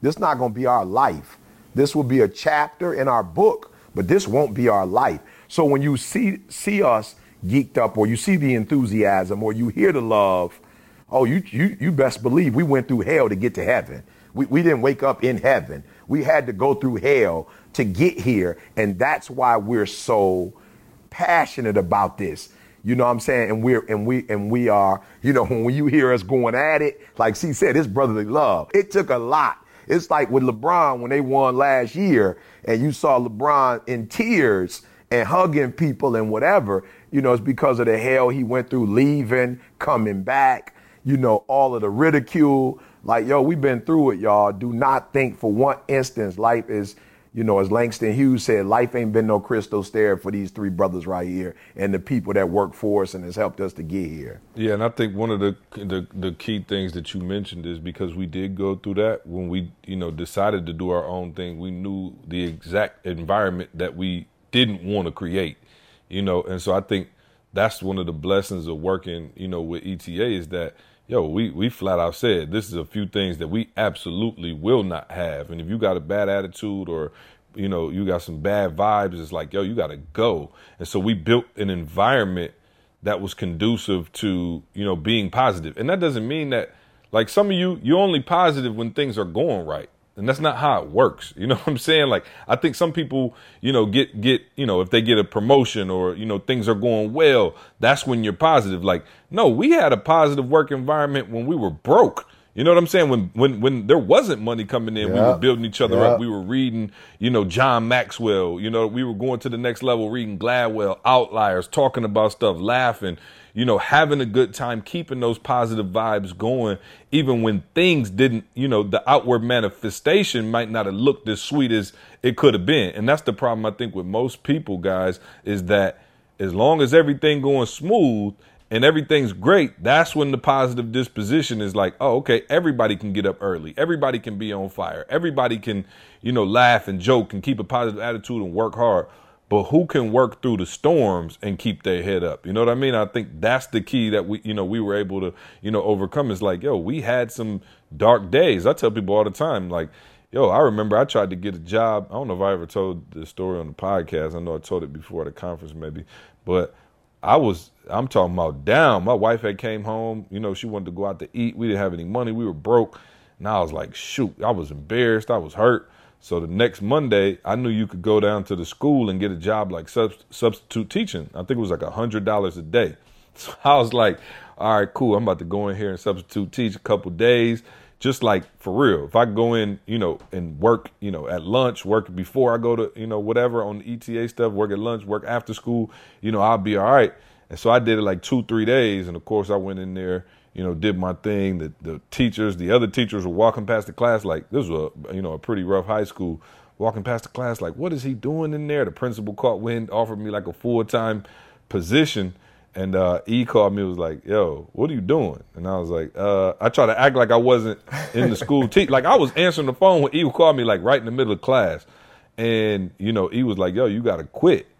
This not going to be our life. This will be a chapter in our book, but this won't be our life. So when you see see us geeked up, or you see the enthusiasm, or you hear the love, oh, you you you best believe we went through hell to get to heaven. We we didn't wake up in heaven. We had to go through hell to get here, and that's why we're so passionate about this. You know what I'm saying? And we're and we and we are, you know, when you hear us going at it, like she said, it's brotherly love. It took a lot. It's like with LeBron when they won last year, and you saw LeBron in tears and hugging people and whatever. You know, it's because of the hell he went through leaving, coming back, you know, all of the ridicule. Like, yo, we've been through it, y'all. Do not think for one instance life is you know, as Langston Hughes said, life ain't been no crystal stair for these three brothers right here and the people that work for us and has helped us to get here. Yeah, and I think one of the, the the key things that you mentioned is because we did go through that when we, you know, decided to do our own thing, we knew the exact environment that we didn't want to create. You know, and so I think that's one of the blessings of working, you know, with ETA is that yo, we we flat out said this is a few things that we absolutely will not have. And if you got a bad attitude or you know you got some bad vibes, it's like yo, you got to go. And so we built an environment that was conducive to you know being positive. And that doesn't mean that like some of you you're only positive when things are going right. And that's not how it works. You know what I'm saying? Like I think some people, you know, get get, you know, if they get a promotion or, you know, things are going well, that's when you're positive. Like, no, we had a positive work environment when we were broke. You know what I'm saying? When when when there wasn't money coming in, we were building each other up. We were reading, you know, John Maxwell. You know, we were going to the next level, reading Gladwell, Outliers, talking about stuff, laughing you know, having a good time, keeping those positive vibes going, even when things didn't, you know, the outward manifestation might not have looked as sweet as it could have been. And that's the problem I think with most people, guys, is that as long as everything going smooth and everything's great, that's when the positive disposition is like, oh, okay, everybody can get up early. Everybody can be on fire. Everybody can, you know, laugh and joke and keep a positive attitude and work hard but who can work through the storms and keep their head up? You know what I mean? I think that's the key that we, you know, we were able to, you know, overcome. It's like, yo, we had some dark days. I tell people all the time, like, yo, I remember I tried to get a job. I don't know if I ever told the story on the podcast. I know I told it before at a conference, maybe, but I was, I'm talking about down. My wife had came home. You know, she wanted to go out to eat. We didn't have any money. We were broke. And I was like, shoot, I was embarrassed. I was hurt. So the next Monday, I knew you could go down to the school and get a job like sub- substitute teaching. I think it was like a hundred dollars a day. So I was like, all right, cool. I'm about to go in here and substitute teach a couple days, just like for real. If I go in, you know, and work, you know, at lunch, work before I go to, you know, whatever on the ETA stuff, work at lunch, work after school, you know, I'll be all right. And so I did it like two, three days, and of course I went in there you know, did my thing. The the teachers, the other teachers were walking past the class like this was a you know a pretty rough high school. Walking past the class like, what is he doing in there? The principal caught wind, offered me like a full time position. And uh, E called me, was like, "Yo, what are you doing?" And I was like, uh, "I tried to act like I wasn't in the school. Te- like I was answering the phone when E called me, like right in the middle of class, and you know, E was like, "Yo, you got to quit."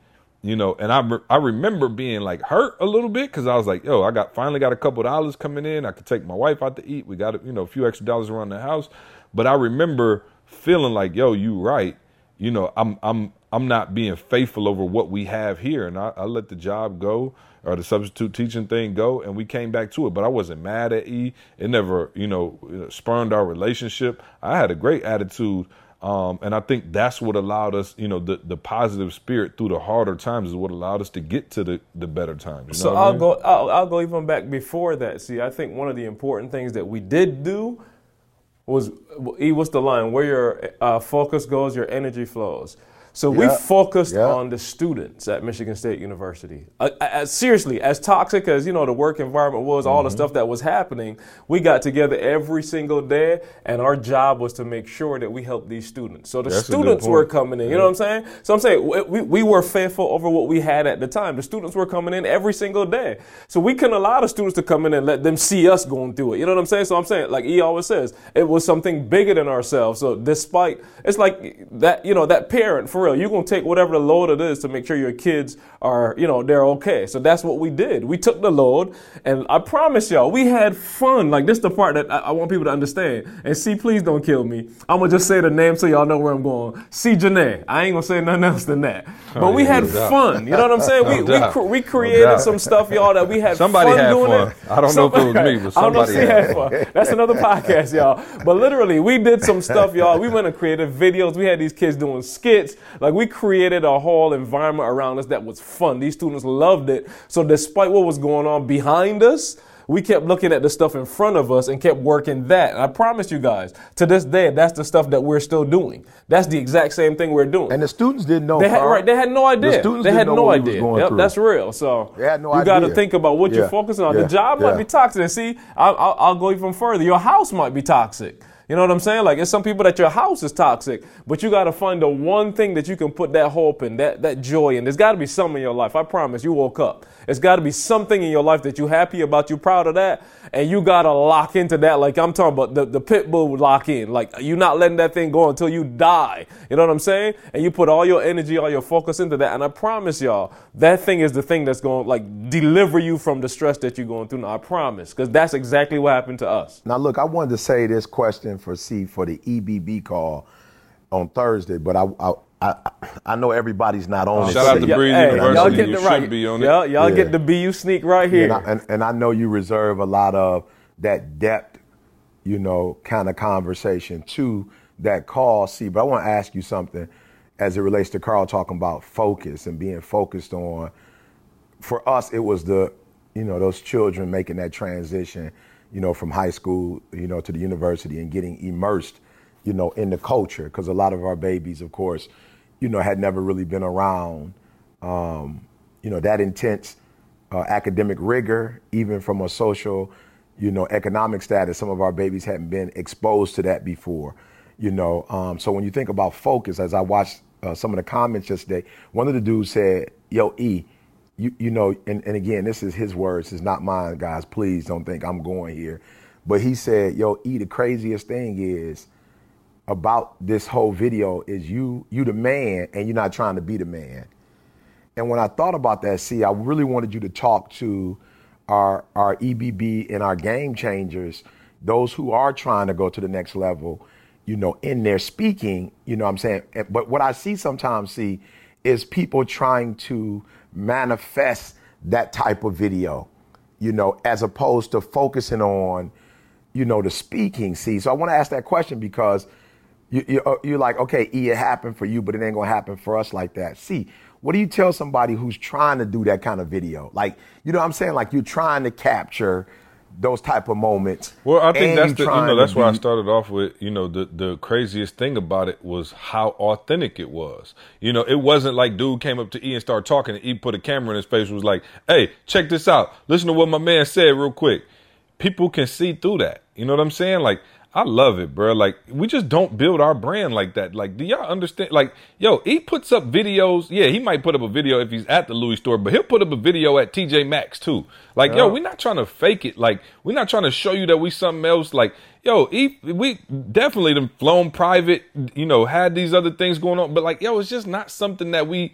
You know, and I I remember being like hurt a little bit because I was like, yo, I got finally got a couple dollars coming in. I could take my wife out to eat. We got you know a few extra dollars around the house, but I remember feeling like, yo, you right. You know, I'm I'm I'm not being faithful over what we have here, and I, I let the job go or the substitute teaching thing go, and we came back to it. But I wasn't mad at E. It never you know spurned our relationship. I had a great attitude um, and I think that's what allowed us, you know, the, the positive spirit through the harder times is what allowed us to get to the, the better times. You so I'll I mean? go I'll, I'll go even back before that. See, I think one of the important things that we did do was E was the line where your uh, focus goes, your energy flows. So we focused on the students at Michigan State University. Uh, as, seriously, as toxic as you know the work environment was, all mm-hmm. the stuff that was happening, we got together every single day, and our job was to make sure that we helped these students. So the That's students were coming in. You know what I'm saying? So I'm saying we, we were faithful over what we had at the time. The students were coming in every single day. So we couldn't allow the students to come in and let them see us going through it. You know what I'm saying? So I'm saying, like E always says, it was something bigger than ourselves. So despite it's like that, you know, that parent for for real. You're gonna take whatever the load it is to make sure your kids are, you know, they're okay. So that's what we did. We took the load, and I promise y'all, we had fun. Like this is the part that I, I want people to understand. And see, please don't kill me. I'm gonna just say the name so y'all know where I'm going. See Janae. I ain't gonna say nothing else than that. Oh, but Oh, we had no fun. You know what I'm saying? No we we, we created doubt. some stuff, y'all, that we had Somebody fun had doing fun. it. I don't know if it was me, but I don't know if somebody had had fun. That's another podcast, y'all. But literally, we did some stuff, y'all. We went and created videos. We had these kids doing skits. Like we created a whole environment around us that was fun. These students loved it. So despite what was going on behind us, we kept looking at the stuff in front of us and kept working that. And I promise you guys, to this day, that's the stuff that we're still doing. That's the exact same thing we're doing. And the students didn't know. They had, right, they had no idea. The students they didn't had know no what we was idea. going Yep, through. that's real. So They had no you got to think about what you're focusing on. yeah, The job yeah. might be toxic. And see, I'll, I'll, I'll go even further. Your house might be toxic. You know what I'm saying? Like, it's some people that your house is toxic, but you got to find the one thing that you can put that hope in, that, that joy in. There's got to be something in your life. I promise you woke up. It's got to be something in your life that you're happy about, you're proud of that, and you got to lock into that. Like I'm talking about the, the pit bull would lock in. Like, you're not letting that thing go until you die. You know what I'm saying? And you put all your energy, all your focus into that. And I promise y'all, that thing is the thing that's going to like deliver you from the stress that you're going through. Now, I promise, because that's exactly what happened to us. Now, look, I wanted to say this question for C for the EBB call on Thursday, but I I, I, I know everybody's not on it. Shout out to today. Breeze hey, University. Y'all You get the should right. be on it. y'all y'all Yeah. get the BU sneak right here. And I, and, and I know you reserve a lot of that depth, you know, kind of conversation to that call, C. But I want to ask you something as it relates to Carl talking about focus and being focused on. For us, it was the, you know, those children making that transition, you know, from high school, you know, to the university and getting immersed, you know, in the culture. Because a lot of our babies, of course, you know, had never really been around, um, you know, that intense uh, academic rigor, even from a social, you know, economic status. Some of our babies hadn't been exposed to that before, you know. Um, so when you think about focus, as I watched uh, some of the comments yesterday, one of the dudes said, "Yo, E, you you know," and, and again, this is his words, it's not mine, guys. Please don't think I'm going here, but he said, "Yo, E, the craziest thing is." about this whole video is you you the man and you're not trying to be the man. And when I thought about that, see, I really wanted you to talk to our our EBB and our game changers, those who are trying to go to the next level, you know, in their speaking, you know what I'm saying? But what I see sometimes see is people trying to manifest that type of video, you know, as opposed to focusing on, you know, the speaking. See, so I want to ask that question because you, you, uh, you're like, okay, E, it happened for you, but it ain't gonna happen for us like that. See, what do you tell somebody who's trying to do that kind of video? Like, you know what I'm saying? Like you're trying to capture those type of moments. Well, I think and that's the you know that's why I started off with you know the the craziest thing about it was how authentic it was. You know, it wasn't like dude came up to E and started talking and E put a camera in his face and was like, "Hey, check this out. Listen to what my man said real quick." People can see through that. You know what I'm saying? Like I love it, bro. Like we just don't build our brand like that. Like, do y'all understand? Like, yo, he puts up videos. Yeah, he might put up a video if he's at the Louis store, but he'll put up a video at TJ Maxx too. Like, yo, we're not trying to fake it. Like, we're not trying to show you that we something else. Like, yo, he, we definitely done flown private. You know, had these other things going on, but like, yo, it's just not something that we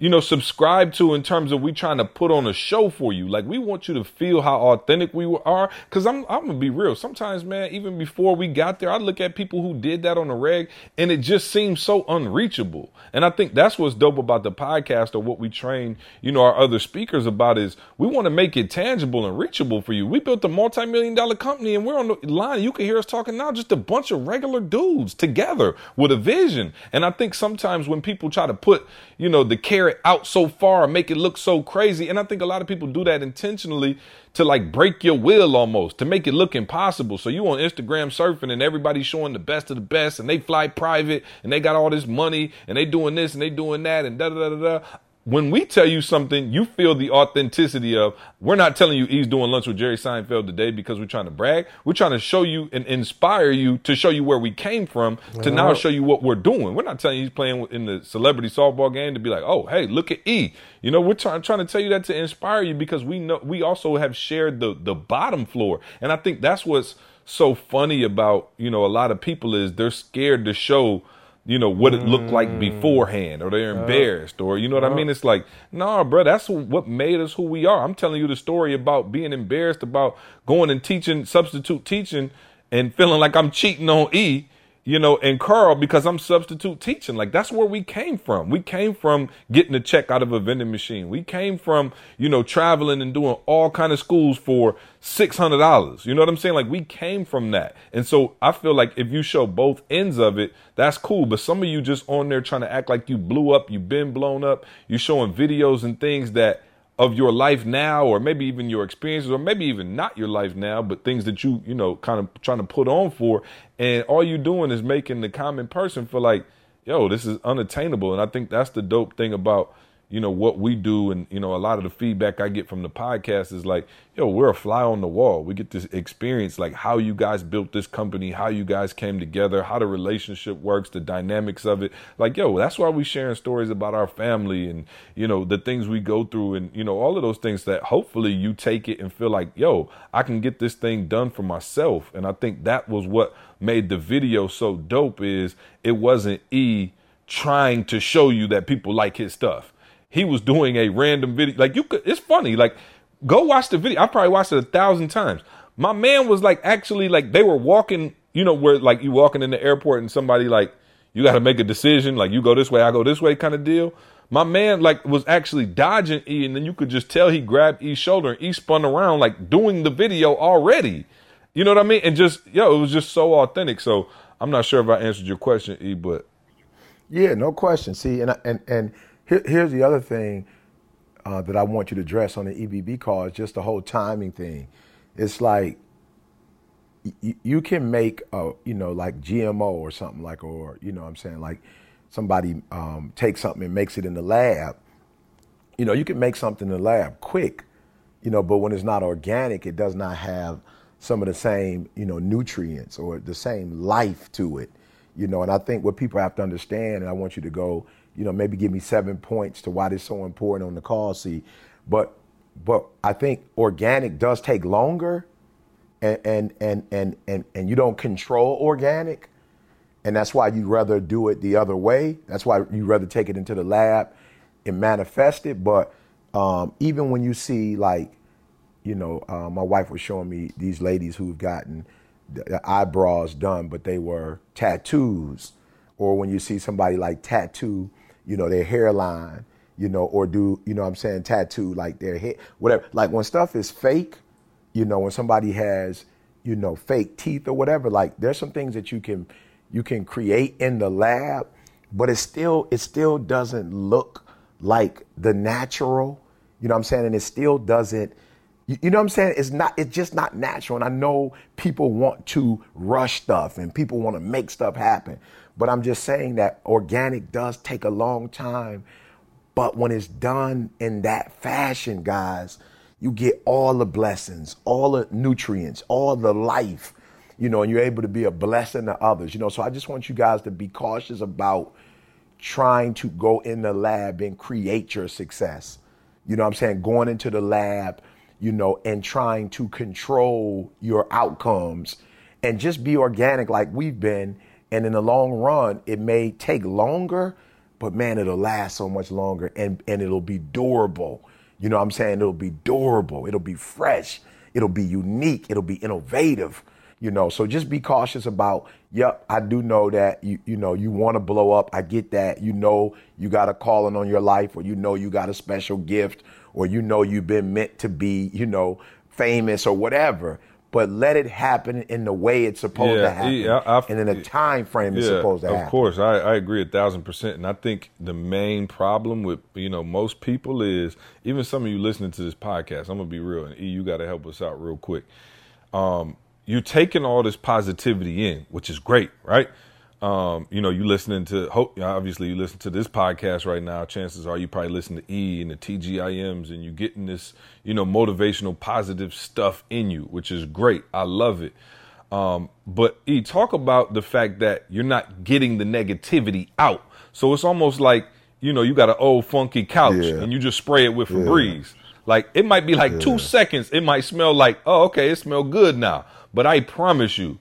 you know, subscribe to in terms of we trying to put on a show for you. Like we want you to feel how authentic we are. Cause I'm I'm gonna be real. Sometimes, man, even before we got there, I look at people who did that on the reg, and it just seems so unreachable. And I think that's what's dope about the podcast or what we train, you know, our other speakers about is we want to make it tangible and reachable for you. We built a multi-million dollar company and we're on the line. You can hear us talking now, just a bunch of regular dudes together with a vision. And I think sometimes when people try to put, you know, the carrot out so far make it look so crazy, and I think a lot of people do that intentionally to like break your will almost, to make it look impossible. So you on Instagram surfing and everybody's showing the best of the best and they fly private and they got all this money and they doing this and they doing that and da da da da. When we tell you something, you feel the authenticity of. We're not telling you he's doing lunch with Jerry Seinfeld today because we're trying to brag. We're trying to show you and inspire you to show you where we came from to now show you what we're doing. We're not telling you he's playing in the celebrity softball game to be like, oh, hey, look at E. You know, we're trying trying to tell you that to inspire you because we know we also have shared the the bottom floor, and I think that's what's so funny about you know a lot of people is they're scared to show you know what it looked like mm. beforehand or they're embarrassed or you know what i mean? It's like nah bro that's what made us who we are. I'm telling you the story about being embarrassed about going and teaching substitute teaching and feeling like i'm cheating on e you know, and Carl because I'm substitute teaching. Like that's where we came from. We came from getting a check out of a vending machine. We came from, you know, traveling and doing all kind of schools for six hundred dollars. You know what I'm saying? Like we came from that. And so I feel like if you show both ends of it, that's cool. But some of you just on there trying to act like you blew up, you've been blown up, you're showing videos and things that of your life now or maybe even your experiences or maybe even not your life now but things that you you know kind of trying to put on for and all you're doing is making the common person feel like yo this is unattainable. And i think that's the dope thing about you know what we do. And you know a lot of the feedback i get from the podcast is like yo we're a fly on the wall. We get to experience like how you guys built this company how you guys came together how the relationship works the dynamics of it. Like yo that's why we sharing stories about our family and you know the things we go through and you know all of those things that hopefully you take it and feel like yo i can get this thing done for myself. And i think that was what made the video so dope is it wasn't e trying to show you that people like his stuff he was doing a random video. Like you could, it's funny. Like go watch the video. I probably watched it a thousand times. My man was like actually like they were walking. You know where like you walking in the airport and somebody like you got to make a decision. Like you go this way, I go this way, kind of deal. My man like was actually dodging E, and then you could just tell he grabbed E's shoulder and E spun around like doing the video already. You know what I mean? And just yo, it was just so authentic. So I'm not sure if I answered your question, E, but Yeah, no question. See, and and and here, here's the other thing uh, that I want you to address on the EBB call is just the whole timing thing. It's like y- you can make a you know like GMO or something like or you know what I'm saying like somebody um, takes something and makes it in the lab. You know, you can make something in the lab quick, you know, but when it's not organic, it does not have some of the same, you know, nutrients or the same life to it, you know. And I think what people have to understand, and I want you to go, you know, maybe give me seven points to why this is so important on the call, see, but but I think organic does take longer, and and and and and, and you don't control organic, and that's why you'd rather do it the other way. That's why you'd rather take it into the lab and manifest it. But um, even when you see like, you know, uh, my wife was showing me these ladies who've gotten the eyebrows done, but they were tattoos, or when you see somebody like tattoo, you know, their hairline, you know, or do you know I'm saying tattoo like their head, whatever. Like when stuff is fake, you know, when somebody has, you know, fake teeth or whatever, like there's some things that you can you can create in the lab, but it still it still doesn't look like the natural. You know what I'm saying? And it still doesn't you, you know what I'm saying? It's not it's just not natural. And I know people want to rush stuff and people want to make stuff happen. But I'm just saying that organic does take a long time. But when it's done in that fashion, guys, you get all the blessings, all the nutrients, all the life, you know, and you're able to be a blessing to others, you know. So I just want you guys to be cautious about trying to go in the lab and create your success. You know I'm saying? Going into the lab, you know, and trying to control your outcomes and just be organic like we've been. And in the long run, it may take longer, but man, it'll last so much longer and, and it'll be durable. You know what I'm saying? It'll be durable, it'll be fresh, it'll be unique, it'll be innovative. You know, so just be cautious about, yep, I do know that you you know you want to blow up. I get that. You know you got a calling on your life or you know you got a special gift or you know you've been meant to be, you know, famous or whatever. But let it happen in the way it's supposed Yeah, to happen. yeah, I- I- and in the time frame it's supposed to happen. of course, I, I agree a thousand percent. And I think the main problem with you know most people is even some of you listening to this podcast. I'm gonna be real, and E, you got to help us out real quick. Um, you're taking all this positivity in, which is great, right? Um, you know, you listening to obviously you listen to this podcast right now. Chances are you probably listen to E and the TGIMs, and you getting this, you know, motivational, positive stuff in you, which is great. I love it. Um, but E, talk about the fact that you're not getting the negativity out. So it's almost like, you know, you got an old funky couch Yeah. and you just spray it with Febreze. Like it might be like two seconds. It might smell like, oh, okay, it smell good now. But I promise you,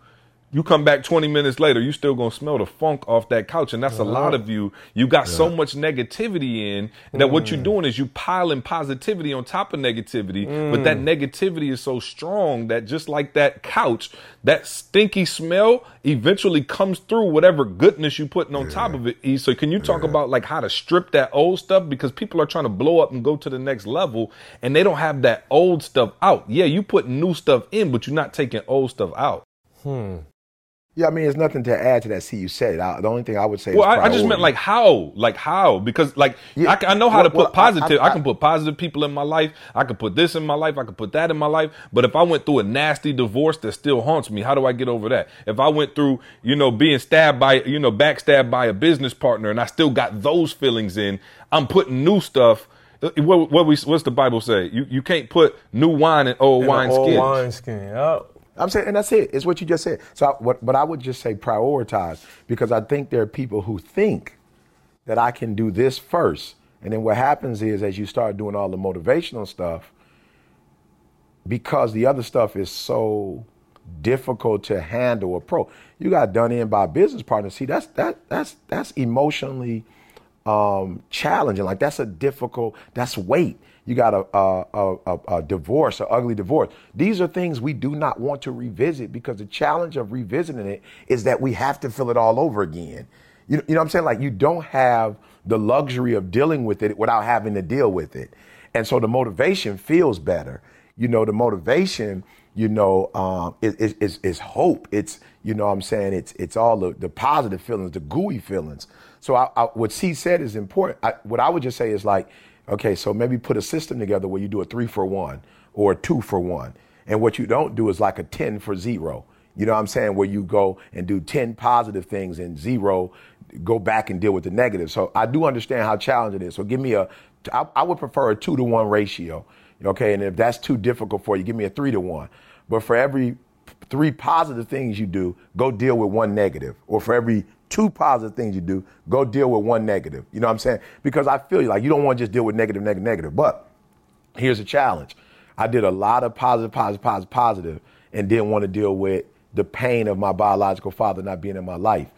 You come back 20 minutes later, you still gonna smell the funk off that couch. And that's a lot of you. You got so much negativity in that what you're mm. doing is you piling positivity on top of negativity. But that mm. negativity is so strong that just like that couch, that stinky smell eventually comes through whatever goodness you putting on top of it. E. So can you talk about like how to strip that old stuff? Because people are trying to blow up and go to the next level and they don't have that old stuff out. Yeah, you put new stuff in, but you're not taking old stuff out. Hmm. Yeah, I mean, there's nothing to add to that. See, you said it. I, the only thing I would say Well, is I, I just meant like how, like how, because like Yeah. I, I know how to put well, positive. I, can put positive people in my life. I can put this in my life. I can put that in my life. But if I went through a nasty divorce that still haunts me, how do I get over that? If I went through, you know, being stabbed by, you know, backstabbed by a business partner, and I still got those feelings in, I'm putting new stuff. What, what we, what's the Bible say? You you can't put new wine in old wine old skins. wine skin. Yep. I'm saying, and that's it. It's what you just said. So, I, what, but I would just say prioritize because I think there are people who think that I can do this first, and then what happens is as you start doing all the motivational stuff, because the other stuff is so difficult to handle or pro, you got done in by business partner. See, that's that that's that's emotionally um, challenging. Like that's a difficult. That's weight. You got a a, a, a, divorce, an ugly divorce. These are things we do not want to revisit because the challenge of revisiting it is that we have to feel it all over again. You, know- you know what I'm saying? Like you don't have the luxury of dealing with it without having to deal with it, and so the motivation feels better. You know, the motivation you know, um, is, is, is, hope. It's, you know what I'm saying? It's, it's all the, the positive feelings, the gooey feelings. So I, I, what C said is important. I, what I would just say is like, okay, so maybe put a system together where you do a three for one or a two for one. And what you don't do is like a 10 for zero. You know what I'm saying? Where you go and do 10 positive things and zero, go back and deal with the negative. So I do understand how challenging it is. So give me a, I, I would prefer a two to one ratio. Okay. And if that's too difficult for you, give me a three to one. But for every three positive things you do, go deal with one negative. Or for every two positive things you do, go deal with one negative. You know what I'm saying? Because I feel you like you don't want to just deal with negative, negative, negative. But here's a challenge. I did a lot of positive, positive, positive, positive, and didn't want to deal with the pain of my biological father not being in my life.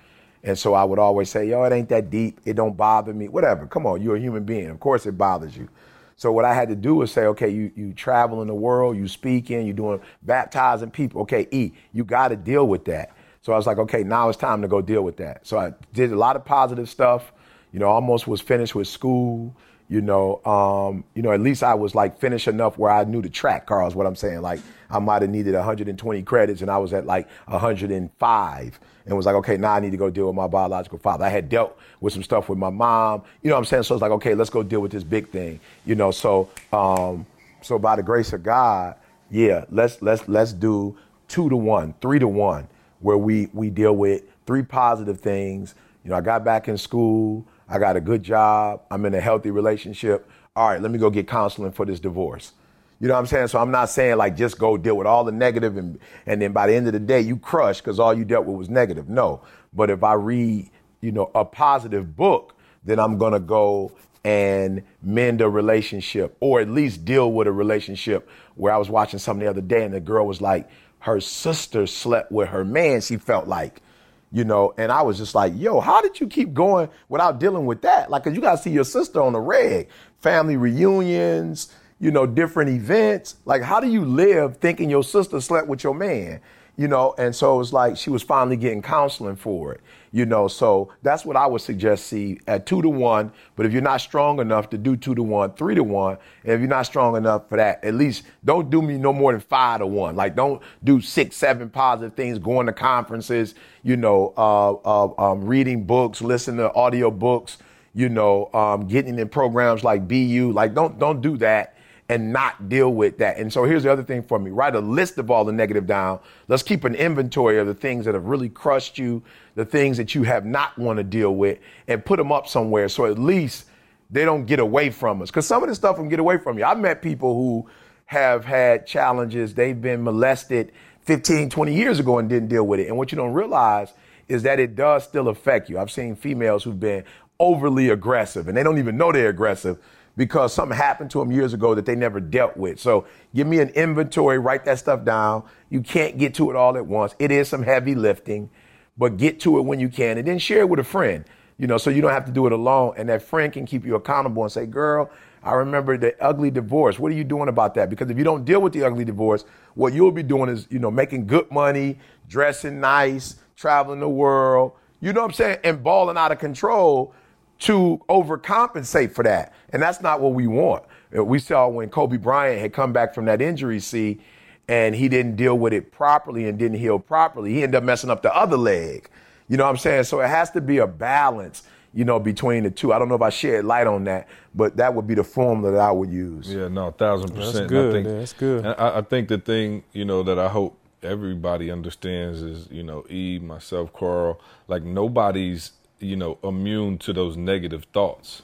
And so I would always say, yo, it ain't that deep. It don't bother me. Whatever. Come on, you're a human being. Of course it bothers you. So what I had to do was say, okay, you you travel in the world, you speaking, you doing baptizing people. Okay, E, you got to deal with that. So I was like, okay, now it's time to go deal with that. So I did a lot of positive stuff. You know, almost was finished with school. You know, um, you know, at least I was like finished enough where I knew the track, Carl, is what I'm saying. Like I might have needed 120 credits and I was at like 105 and was like, okay, now I need to go deal with my biological father. I had dealt with some stuff with my mom. You know what I'm saying? So it's like, okay, let's go deal with this big thing. You know, so um, so by the grace of God, yeah, let's let's let's do two to one, three to one, where we we deal with three positive things. You know, I got back in school. I got a good job. I'm in a healthy relationship. All right, let me go get counseling for this divorce. You know what I'm saying? So I'm not saying like just go deal with all the negative and and then by the end of the day you crush because all you dealt with was negative. No. But if I read, you know, a positive book, then I'm gonna go and mend a relationship or at least deal with a relationship where I was watching something the other day and the girl was like, her sister slept with her man, she felt like you know, and I was just like, yo, how did you keep going without dealing with that? Like, cause you gotta see your sister on the reg, family reunions, you know, different events. Like, how do you live thinking your sister slept with your man? You know, and so it was like she was finally getting counseling for it, you know. So that's what I would suggest see at two to one. But if you're not strong enough to do two to one, three to one, and if you're not strong enough for that, at least don't do me no more than five to one. Like don't do six, seven positive things, going to conferences, you know, uh, uh, um, reading books, listening to audio books, you know, um, getting in programs like BU. Like don't don't do that and not deal with that. And so here's the other thing for me write a list of all the negative down. Let's keep an inventory of the things that have really crushed you, the things that you have not want to deal with, and put them up somewhere so at least they don't get away from us. Because some of this stuff can get away from you. I've met people who have had challenges, they've been molested 15, 20 years ago and didn't deal with it. And what you don't realize is that it does still affect you. I've seen females who've been overly aggressive and they don't even know they're aggressive because something happened to them years ago that they never dealt with. So give me an inventory, write that stuff down. You can't get to it all at once. It is some heavy lifting, but get to it when you can and then share it with a friend, you know, so you don't have to do it alone. And that friend can keep you accountable and say, girl, I remember the ugly divorce. What are you doing about that? Because if you don't deal with the ugly divorce, what you'll be doing is, you know, making good money, dressing nice, traveling the world, you know what I'm saying, and balling out of control to overcompensate for that. And that's not what we want. Uh, We saw when Kobe Bryant had come back from that injury, see, and he didn't deal with it properly and didn't heal properly. He ended up messing up the other leg. You know what I'm saying? So it has to be a balance, you know, between the two. I don't know if I shed light on that, but that would be the formula that I would use. Yeah, no, thousand percent. That's good, I think, man, that's good. and I, I think the thing, you know, that I hope everybody understands is, you know, E, myself, Carl, like nobody's, you know, immune to those negative thoughts.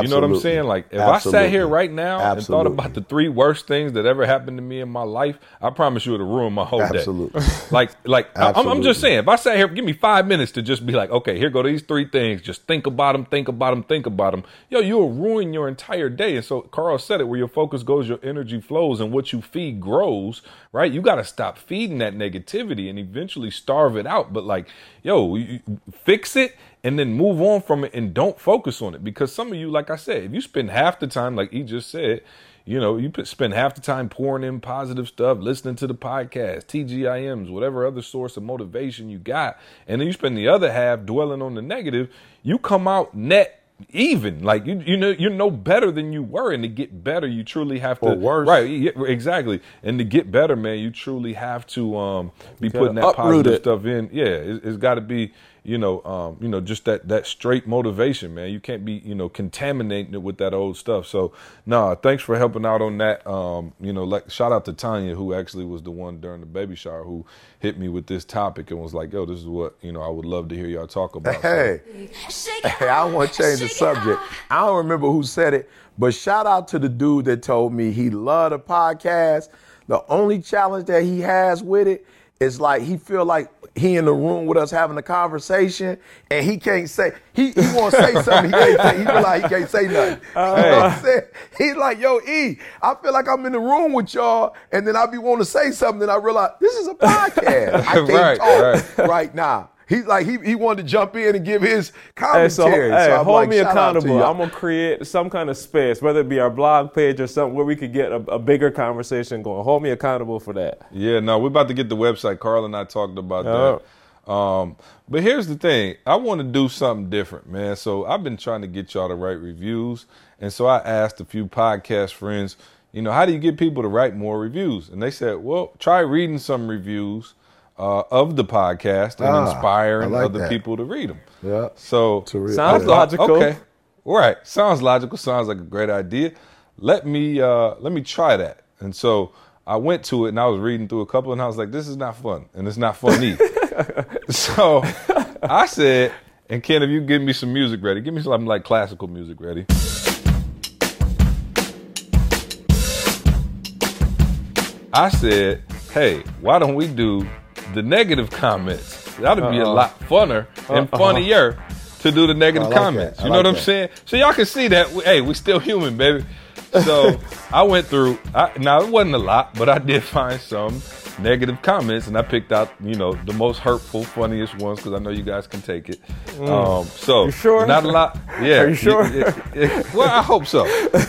You know what I'm saying? Like, if I sat here right now and thought about the three worst things that ever happened to me in my life, I promise you it would ruin my whole Absolutely. day. Like, like I'm, I'm just saying, if I sat here, give me five minutes to just be like, okay, here go these three things. Just think about them, think about them, think about them. Yo, you'll ruin your entire day. And so Carl said it, where your focus goes, your energy flows, and what you feed grows. Right? You got to stop feeding that negativity and eventually starve it out. But like, yo, fix it and then move on from it and don't focus on it because some of you, like I said, if you spend half the time, like he just said. You know, you spend half the time pouring in positive stuff, listening to the podcast, TGIMs, whatever other source of motivation you got, and then you spend the other half dwelling on the negative. You come out net even, like you you know you're no better than you were, and to get better, you truly have to Or worse. right? yeah, exactly, and to get better, man, you truly have to um, be putting that positive it. stuff in. Yeah, it, it's got to be you know um, you know just that that straight motivation, man. You can't be you know contaminating it with that old stuff. So nah, thanks for helping out on that. Um, you know, like shout out to Tanya who actually was the one during the baby shower who hit me with this topic and was like, yo, this is what you know I would love to hear y'all talk about. So- Hey, hey, I want to change the subject. I don't remember who said it, but shout out to the dude that told me he loved a podcast. The only challenge that he has with it is like he feel like he in the room with us having a conversation and he can't say he, he want to say something he can't say he feel like he can't say nothing. Uh, you know what I'm saying? He's like, yo, E, I feel like I'm in the room with y'all, and then I be wanting to say something, and I realize this is a podcast. I can't Right, talk right. right now. He's like he he wanted to jump in and give his commentary. Hey, so commentary. hey, I'm hold like, me to accountable. I'm gonna create some kind of space, whether it be our blog page or something where we could get a, a bigger conversation going. Hold me accountable for that. Yeah, no, we're about to get the website. Carl and I talked about Yeah. that. Um, but here's the thing: I want to do something different, man. So I've been trying to get y'all to write reviews, and so I asked a few podcast friends, you know, how do you get people to write more reviews? And they said, well, try reading some reviews uh, of the podcast and Ah, inspiring like other that. people to read them. Yeah. So To read- Sounds yeah. logical. Okay. Right. Sounds logical. Sounds like a great idea. Let me uh let me try that. And so I went to it and I was reading through a couple and I was like, this is not fun. And it's not funny. so I said, and Ken, if you give me some music ready, give me something like classical music ready. I said, hey, why don't we do the negative comments? That'd be a Uh-oh. lot funner and uh-uh. funnier to do the negative oh, like comments. that. You know like what I'm that. saying? So y'all can see that, hey, we still human, baby. So I went through, I, now it wasn't a lot, but I did find some negative comments and I picked out, you know, the most hurtful, funniest ones because I know you guys can take it. Um, so Mm. You sure? not a lot. Yeah. Are you sure? Yeah, yeah, yeah. well, I hope so.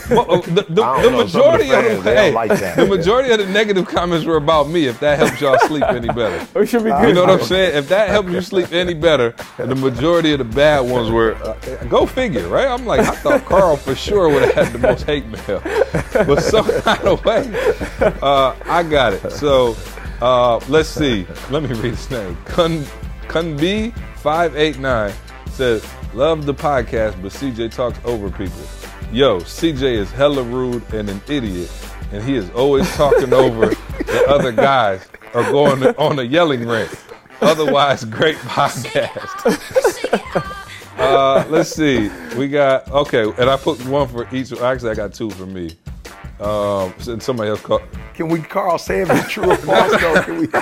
Well, uh, the, the, the don't know, some of the majority of, the, hey, like that. the majority of the negative comments were about me. If that helps y'all sleep any better. We should be good. You know what I'm saying? If that helps you sleep any better, the majority of the bad ones were, uh, go figure, right? I'm like, I thought Carl for sure would have had the most hate mail, but some kind of way, uh, I got it. So uh, let's see. Let me read his name. Kun Kunb five eight nine says, "Love the podcast, but CJ talks over people." Yo, CJ is hella rude and an idiot, and he is always talking over the other guys or going on a yelling rant. Otherwise, great podcast. Uh, let's see. We got okay, and I put one for each. Actually, I got two for me. Um, and somebody else called. Can we, Carl, say if it's true or false? though? Can we?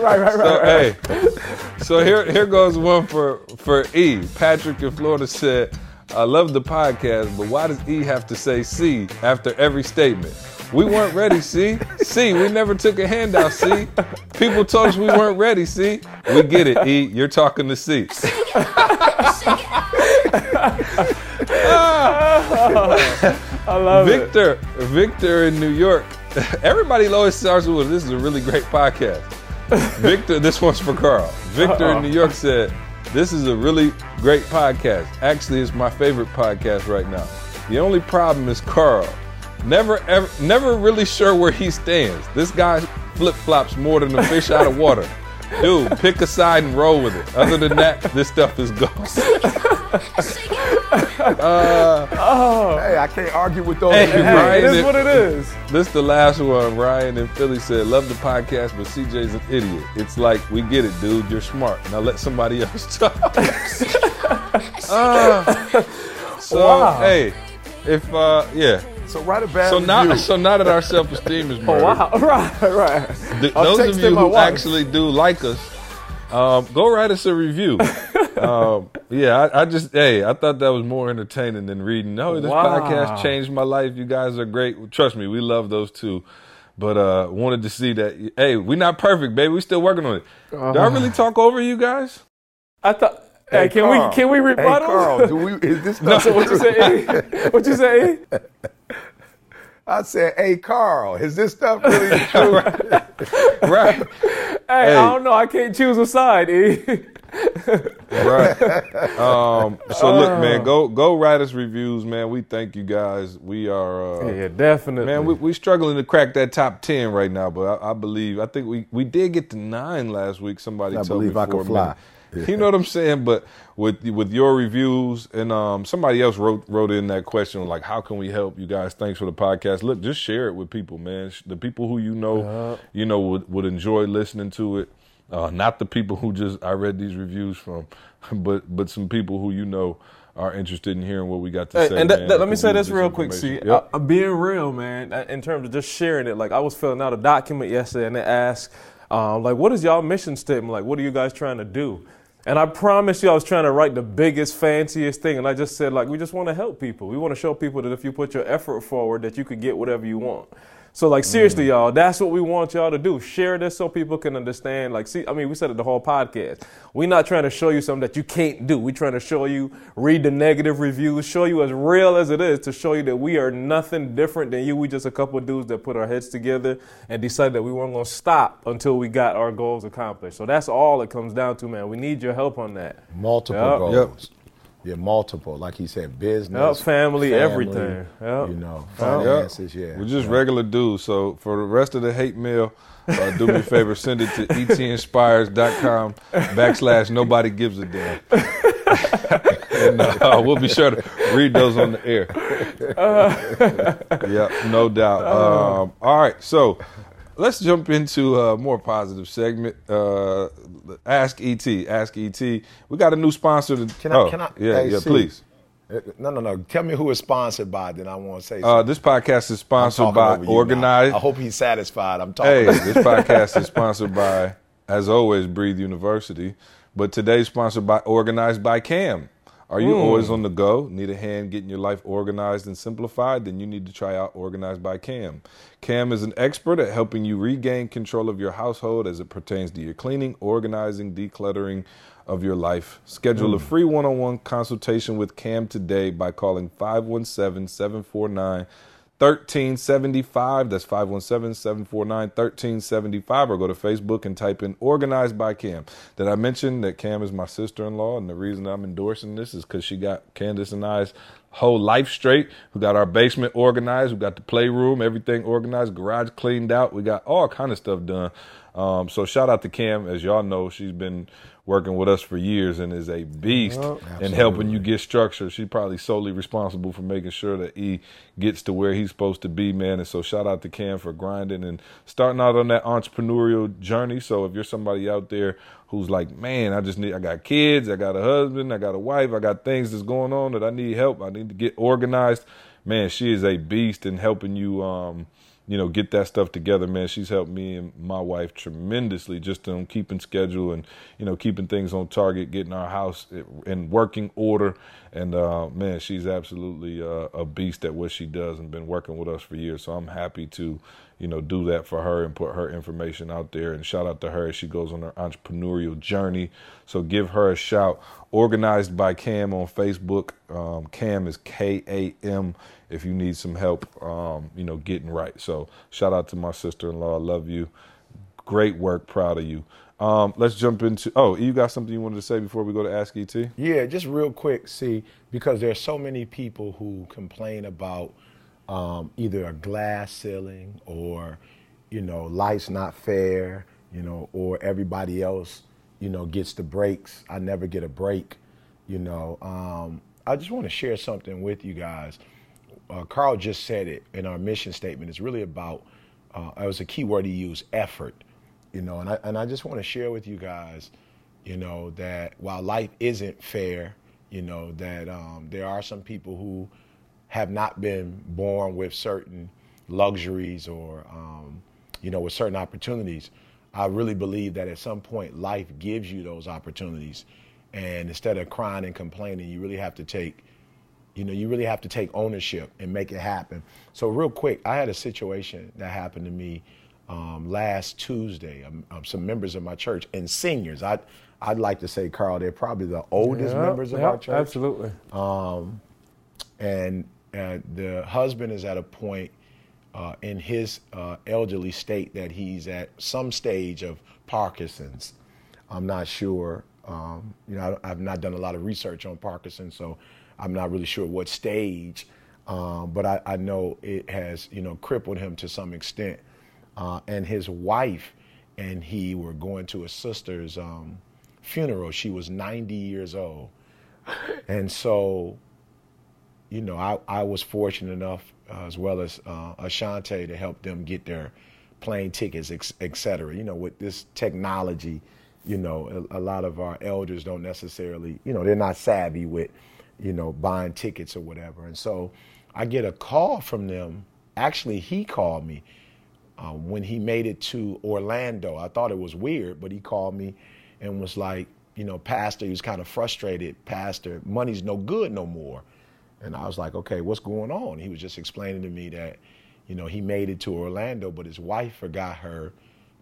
right, right, right. So hey, so here here goes one for for E. Patrick in Florida said, I love the podcast, but why does E have to say C after every statement? We weren't ready, C. C, we never took a handout, C. People told us we weren't ready, C. We get it, E. You're talking to C. I love it. Victor, Victor in New York. Everybody always starts with, "This is a really great podcast." Victor, this one's for Carl. Victor in New York said, "This is a really great podcast. Actually, it's my favorite podcast right now. The only problem is Carl. Never, ever, never really sure where he stands. This guy flip flops more than a fish out of water." Dude, pick a side and roll with it. Other than that, this stuff is ghost. Hey, I can't argue with those. Hey. Hey, Ryan, it is what it is. This the last one. Ryan in Philly said, "Love the podcast, but CJ's an idiot. It's like we get it, dude. You're smart. Now let somebody else talk." Ah. so Wow. hey, if uh yeah, So write a bad so now review. so now that our self esteem is Oh, wow. Right, right. th- I'm those of you who wife. actually do like us, um, go write us a review. um, yeah, I, I just hey, I thought that was more entertaining than reading. No, this Wow. podcast changed my life. You guys are great. Trust me, we love those too. But uh wanted to see that. Hey, we're not perfect, baby. We still working on it. Did I really talk over you guys? I thought. Hey, can Carl. we can we rebuttal? Hey, rebuttal? Carl, do we? Is this stuff so what you say? E? What you say? I said, hey, Carl, is this stuff really true? Right. Hey, I don't know. I can't choose a side. E. right. Um, so look, man, go go write us reviews, man. We thank you guys. We are uh, yeah, definitely. Man, we we struggling to crack that top ten right now, but I, I believe I think we we did get to nine last week. Somebody I told believe me I for can a fly. minute. You know what I'm saying? But with with your reviews and um somebody else wrote wrote in that question like how can we help you guys? Thanks for the podcast. Look, just share it with people, man. The people who you know, you know would would enjoy listening to it. Uh, not the people who just I read these reviews from, but but some people who you know are interested in hearing what we got to Hey, say. and that, let me say this real quick. See. Yep. I, am being real, man. uh, In terms of just sharing it, like I was filling out a document yesterday, and they asked, um, like, "What is y'all mission statement? Like, what are you guys trying to do?" And I promise you, I was trying to write the biggest, fanciest thing, and I just said, like, we just want to help people. We want to show people that if you put your effort forward, that you could get whatever you want. So, like, seriously, mm. y'all, that's what we want y'all to do. Share this so people can understand. Like, see, I mean, we said it the whole podcast. We're not trying to show you something that you can't do. We're trying to show you, read the negative reviews, show you as real as it is to show you that we are nothing different than you. We just a couple of dudes that put our heads together and decided that we weren't going to stop until we got our goals accomplished. So that's all it comes down to, man. We need your help on that. multiple Yep. goals. Yeah, multiple. Like he said, business, Yep, family, everything. Yep. You know, Yep. finances. Yeah, We're just regular dudes. So for the rest of the hate mail, uh, do me a favor, send it to etinspires.com backslash nobody gives a damn. and uh, we'll be sure to read those on the air. yeah, no doubt. Um, all right, so let's jump into a more positive segment. Uh, Ask ET. Ask ET. We got a new sponsor. To, Can I? oh, can I? Yeah, hey, yeah, see, please. No, no, no. Tell me who is sponsored by. Then I want to say. Uh, this podcast is sponsored by you now. Organized. I hope he's satisfied. I'm talking. Hey, this podcast is sponsored by, as always, Breathe University. But today's sponsored by Organized by Kam. Are you always hmm. on the go? Need a hand getting your life organized and simplified? Then you need to try out Organized by Kam. Kam is an expert at helping you regain control of your household as it pertains to your cleaning, organizing, decluttering of your life. Schedule a hmm. free one on one consultation with Kam today by calling 517 749 1375. That's 517 749 1375. Or go to Facebook and type in Organized by Kam. Did I mention that Kam is my sister in law? And the reason I'm endorsing this is because she got Candace and I's whole life straight. We got our basement organized. We got the playroom, everything organized, garage cleaned out. We got all kind of stuff done. Um, so shout out to Kam. As y'all know, she's been working with us for years and is a beast in helping you get structure. She's probably solely responsible for making sure that E gets to where he's supposed to be, man. And so shout out to Kam for grinding and starting out on that entrepreneurial journey. So if you're somebody out there who's like, man, I just need, I got kids, I got a husband, I got a wife, I got things that's going on that I need help. I need to get organized. Man, she is a beast in helping you, um, you know, get that stuff together, man. She's helped me and my wife tremendously just on keeping schedule and, you know, keeping things on target, getting our house in working order. And, uh, man, she's absolutely uh, a beast at what she does and been working with us for years. So I'm happy to, you know, do that for her and put her information out there. And shout out to her as she goes on her entrepreneurial journey. So give her a shout. Organized by Kam on Facebook. Um, Kam is K A M if you need some help, um, you know, getting right. So shout out to my sister-in-law. I love you. Great work. Proud of you. Um, let's jump into. Oh, you got something you wanted to say before we go to Ask ET? Yeah, just real quick. See, because there's so many people who complain about um, either a glass ceiling or, you know, life's not fair, you know, or everybody else, you know, gets the breaks. I never get a break, you know. Um, I just want to share something with you guys uh, Carl just said it in our mission statement. It's really about, uh, it was a key word he used, effort. You know, and I, and I just want to share with you guys, you know, that while life isn't fair, you know, that um, there are some people who have not been born with certain luxuries or, um, you know, with certain opportunities. I really believe that at some point life gives you those opportunities. And instead of crying and complaining, you really have to take you know, you really have to take ownership and make it happen. So, real quick, I had a situation that happened to me um, last Tuesday. Um, um, some members of my church and seniors. I'd, I'd like to say, Carl, they're probably the oldest yep, members of yep, our church. Absolutely. Um, and uh, the husband is at a point uh, in his uh, elderly state that he's at some stage of Parkinson's. I'm not sure. Um, you know, I, I've not done a lot of research on Parkinson's, so I'm not really sure what stage, um, but I, I, know it has, you know, crippled him to some extent. Uh, and his wife and he were going to his sister's um, funeral. She was 90 years old. And so, you know, I, I was fortunate enough, uh, as well as uh, Ashante, to help them get their plane tickets, et cetera. You know, with this technology, you know, a, a lot of our elders don't necessarily, you know, they're not savvy with you know, buying tickets or whatever. And so I get a call from them. Actually, he called me uh, when he made it to Orlando. I thought it was weird, but he called me and was like, you know, Pastor, he was kind of frustrated. Pastor, money's no good no more. And I was like, okay, what's going on? He was just explaining to me that, you know, he made it to Orlando, but his wife forgot her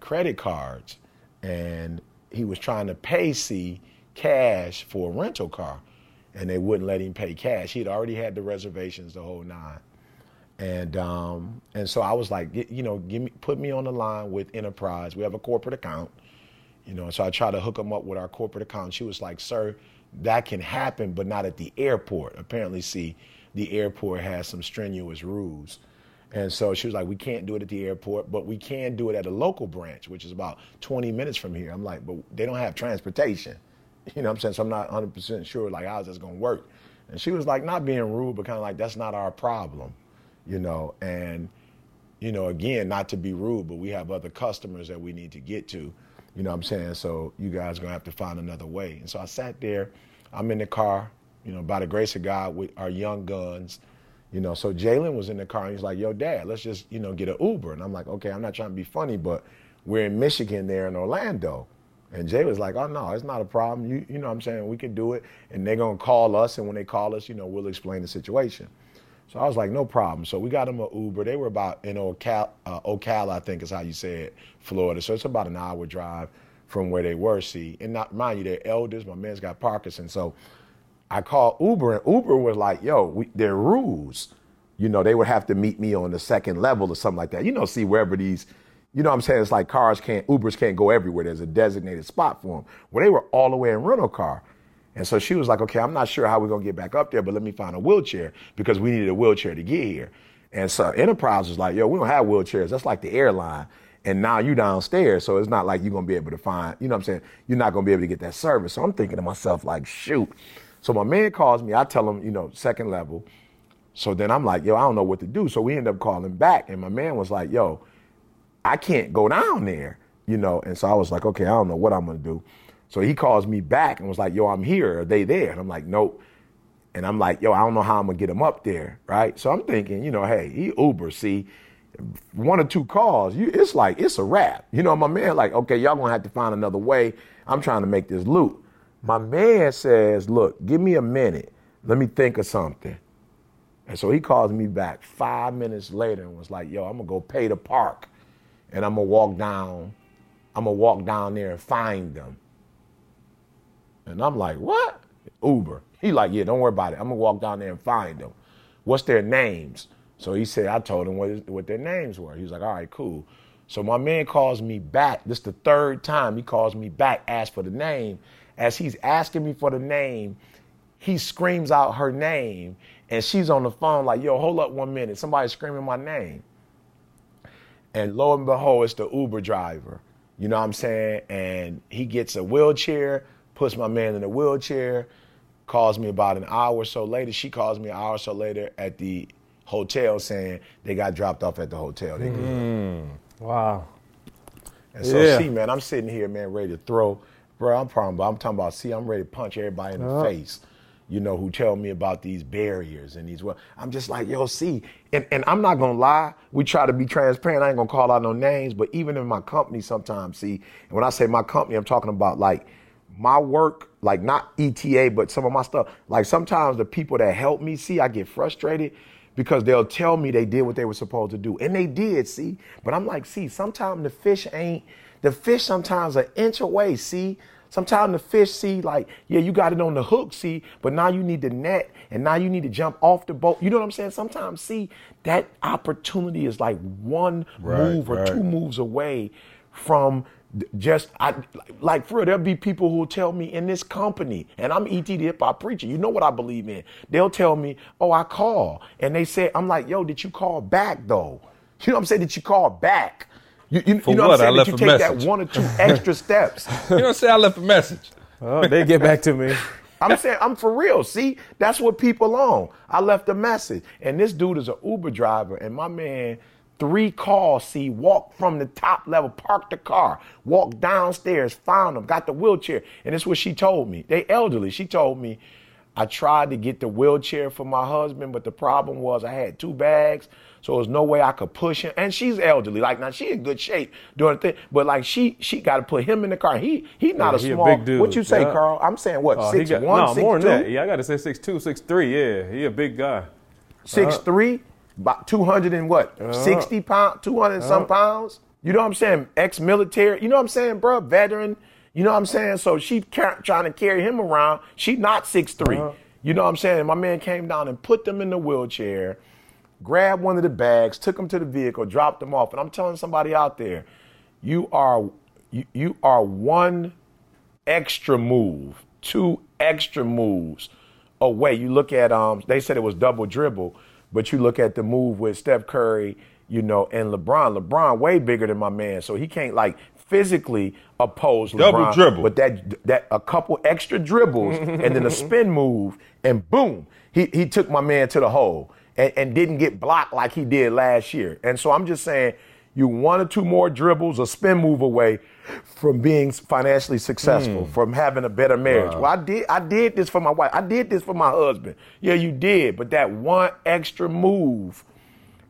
credit cards. And he was trying to pay C cash for a rental car and they wouldn't let him pay cash. He'd already had the reservations the whole nine. And um, and so I was like, you know, give me put me on the line with Enterprise. We have a corporate account, you know. So I tried to hook him up with our corporate account. She was like, "Sir, that can happen, but not at the airport." Apparently, see, the airport has some strenuous rules. And so she was like, we can't do it at the airport, but we can do it at a local branch, which is about 20 minutes from here. I'm like, but they don't have transportation. You know what I'm saying? So I'm not 100% sure, like, how's this going to work? And she was like, not being rude, but kind of like, that's not our problem, you know? And, you know, again, not to be rude, but we have other customers that we need to get to, you know what I'm saying? So you guys going to have to find another way. And so I sat there, I'm in the car, you know, by the grace of God with our young guns, you know. So Jalen was in the car and he's like, yo, dad, let's just, you know, get an Uber. And I'm like, okay, I'm not trying to be funny, but we're in Michigan there in Orlando. And Jay was like, oh, no, it's not a problem. You, you know what I'm saying? We can do it. And they're going to call us. And when they call us, you know, we'll explain the situation. So I was like, no problem. So we got them an Uber. They were about in Ocala, uh, Ocala, I think is how you say it, Florida. So it's about an hour drive from where they were, see. And not, mind you, they're elders. My man's got Parkinson. So I called Uber, and Uber was like, yo, we, there are rules. You know, they would have to meet me on the second level or something like that. You know, see, wherever these – you know what I'm saying? It's like cars can't, Ubers can't go everywhere. There's a designated spot for them. Well, they were all the way in rental car. And so she was like, okay, I'm not sure how we're going to get back up there, but let me find a wheelchair because we needed a wheelchair to get here. And so Enterprise was like, yo, we don't have wheelchairs. That's like the airline. And now you downstairs, so it's not like you're going to be able to find, you know what I'm saying? You're not going to be able to get that service. So I'm thinking to myself, like, shoot. So my man calls me. I tell him, you know, second level. So then I'm like, yo, I don't know what to do. So we end up calling back. And my man was like, yo, I can't go down there, you know. And so I was like, okay, I don't know what I'm gonna do. So he calls me back and was like, yo, I'm here. Are they there? And I'm like, nope. And I'm like, yo, I don't know how I'm gonna get him up there, right? So I'm thinking, you know, hey, he Uber, see, one or two calls, you, it's like it's a wrap. You know, my man like, okay, y'all gonna have to find another way. I'm trying to make this loop. My man says, look, give me a minute. Let me think of something. And so he calls me back five minutes later and was like, yo, I'm gonna go pay the park and I'm gonna walk down, I'm gonna walk down there and find them. And I'm like, what? Uber. He like, yeah, don't worry about it. I'm gonna walk down there and find them. What's their names? So he said, I told him what, what their names were. He was like, all right, cool. So my man calls me back. This is the third time he calls me back, asks for the name. As he's asking me for the name, he screams out her name, and she's on the phone like, yo, hold up one minute. Somebody's screaming my name. And lo and behold, it's the Uber driver. You know what I'm saying? And he gets a wheelchair, puts my man in a wheelchair, calls me about an hour or so later. She calls me an hour or so later at the hotel saying they got dropped off at the hotel. They good. Hmm. Wow. And so, Yeah. see, man, I'm sitting here, man, ready to throw. Bro, I'm talking about, I'm talking about, see, I'm ready to punch everybody in the face, you know, who tell me about these barriers and these, well, I'm just like, yo, see, and, and I'm not to lie. We try to be transparent. I ain't to call out no names, but even in my company sometimes, see, and when I say my company, I'm talking about like my work, like not ETA, but some of my stuff. Like sometimes the people that help me, see, I get frustrated because they'll tell me they did what they were supposed to do. And they did, see. But I'm like, see, sometimes the fish ain't, the fish sometimes an inch away, see. Sometimes the fish see, like, yeah, you got it on the hook, see, but now you need the net and now you need to jump off the boat. You know what I'm saying? Sometimes, see, that opportunity is like one Right, move or right. two moves away from just I like for real, there'll be people who will tell me in this company, and I'm ET the hip hop preacher. You know what I believe in. They'll tell me, "Oh, I call," and they say, "I'm like, yo, did you call back though? You know what I'm saying? Did you call back? You, you, For you know what? what I I'm saying? left Did a you take message. that one or two extra steps? You know, say I left a message. Oh, they get back to me. I'm saying I'm for real. See, that's what people on. I left a message, and this dude is an Uber driver, and my man, three calls. See, walked from the top level, parked the car, walked downstairs, found him, got the wheelchair, and this is what she told me. They elderly. She told me, I tried to get the wheelchair for my husband, but the problem was I had two bags. So there's no way I could push him. And she's elderly. Like now she in good shape doing the thing. But like she she gotta put him in the car. He he not Yeah, a he a small big dude. what you say, Yeah. Carl? I'm saying what, oh, he six got- one, no, six more two? than that. Yeah, I got to say six two, six three. Yeah, he a big guy. six uh-huh. three, about two hundred and what, uh-huh. sixty pounds, two hundred and some uh-huh. pounds. You know what I'm saying? Ex-military. You know what I'm saying, bro? Veteran. You know what I'm saying? So she ca- trying to carry him around. She not six three. You know what I'm saying? My man came down and put them in the wheelchair, grabbed one of the bags, took them to the vehicle, dropped them off. And I'm telling somebody out there, you are you, you are one extra move, two extra moves away. You look at um, they said it was double dribble, but you look at the move with Steph Curry, you know, and LeBron. LeBron way bigger than my man, so he can't like physically oppose Double LeBron. dribble. But that that a couple extra dribbles and then a spin move, and boom, he he took my man to the hole and, and didn't get blocked like he did last year. And so I'm just saying, you one or two more dribbles, a spin move away from being financially successful, from having a better marriage. Well, I did I did this for my wife. I did this for my husband. Yeah, you did, but that one extra move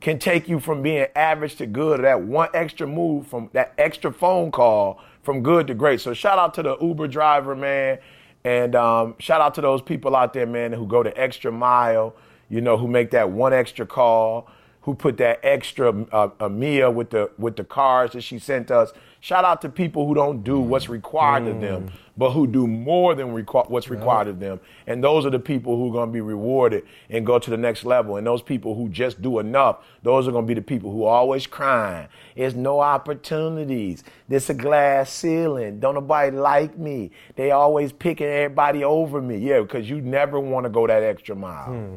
can take you from being average to good, or that one extra move from that extra phone call from good to great. So shout out to the Uber driver, man. And um, shout out to those people out there, man, who go the extra mile, you know, who make that one extra call, who put that extra uh, a Mia with the with the cars that she sent us. Shout out to people who don't do what's required of them, mm. but who do more than requ- what's required of them. And those are the people who are going to be rewarded and go to the next level. And those people who just do enough, those are going to be the people who are always crying. There's no opportunities. There's a glass ceiling. Don't nobody like me. They always picking everybody over me. Yeah, because you never want to go that extra mile. Hmm.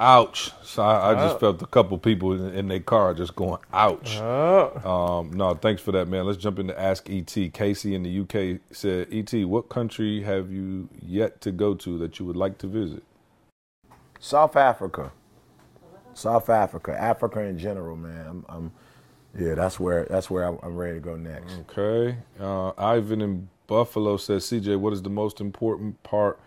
Ouch. So I, I just felt a couple people in, in their car just going, ouch. Um, no, thanks for that, man. Let's jump into Ask ET. Casey in the UK said, ET, what country have you yet to go to that you would like to visit? South Africa. South Africa. Africa in general, man. I'm, I'm yeah, that's where that's where I'm, I'm ready to go next. Okay. Uh, Ivan in Buffalo says, CJ, what is the most important part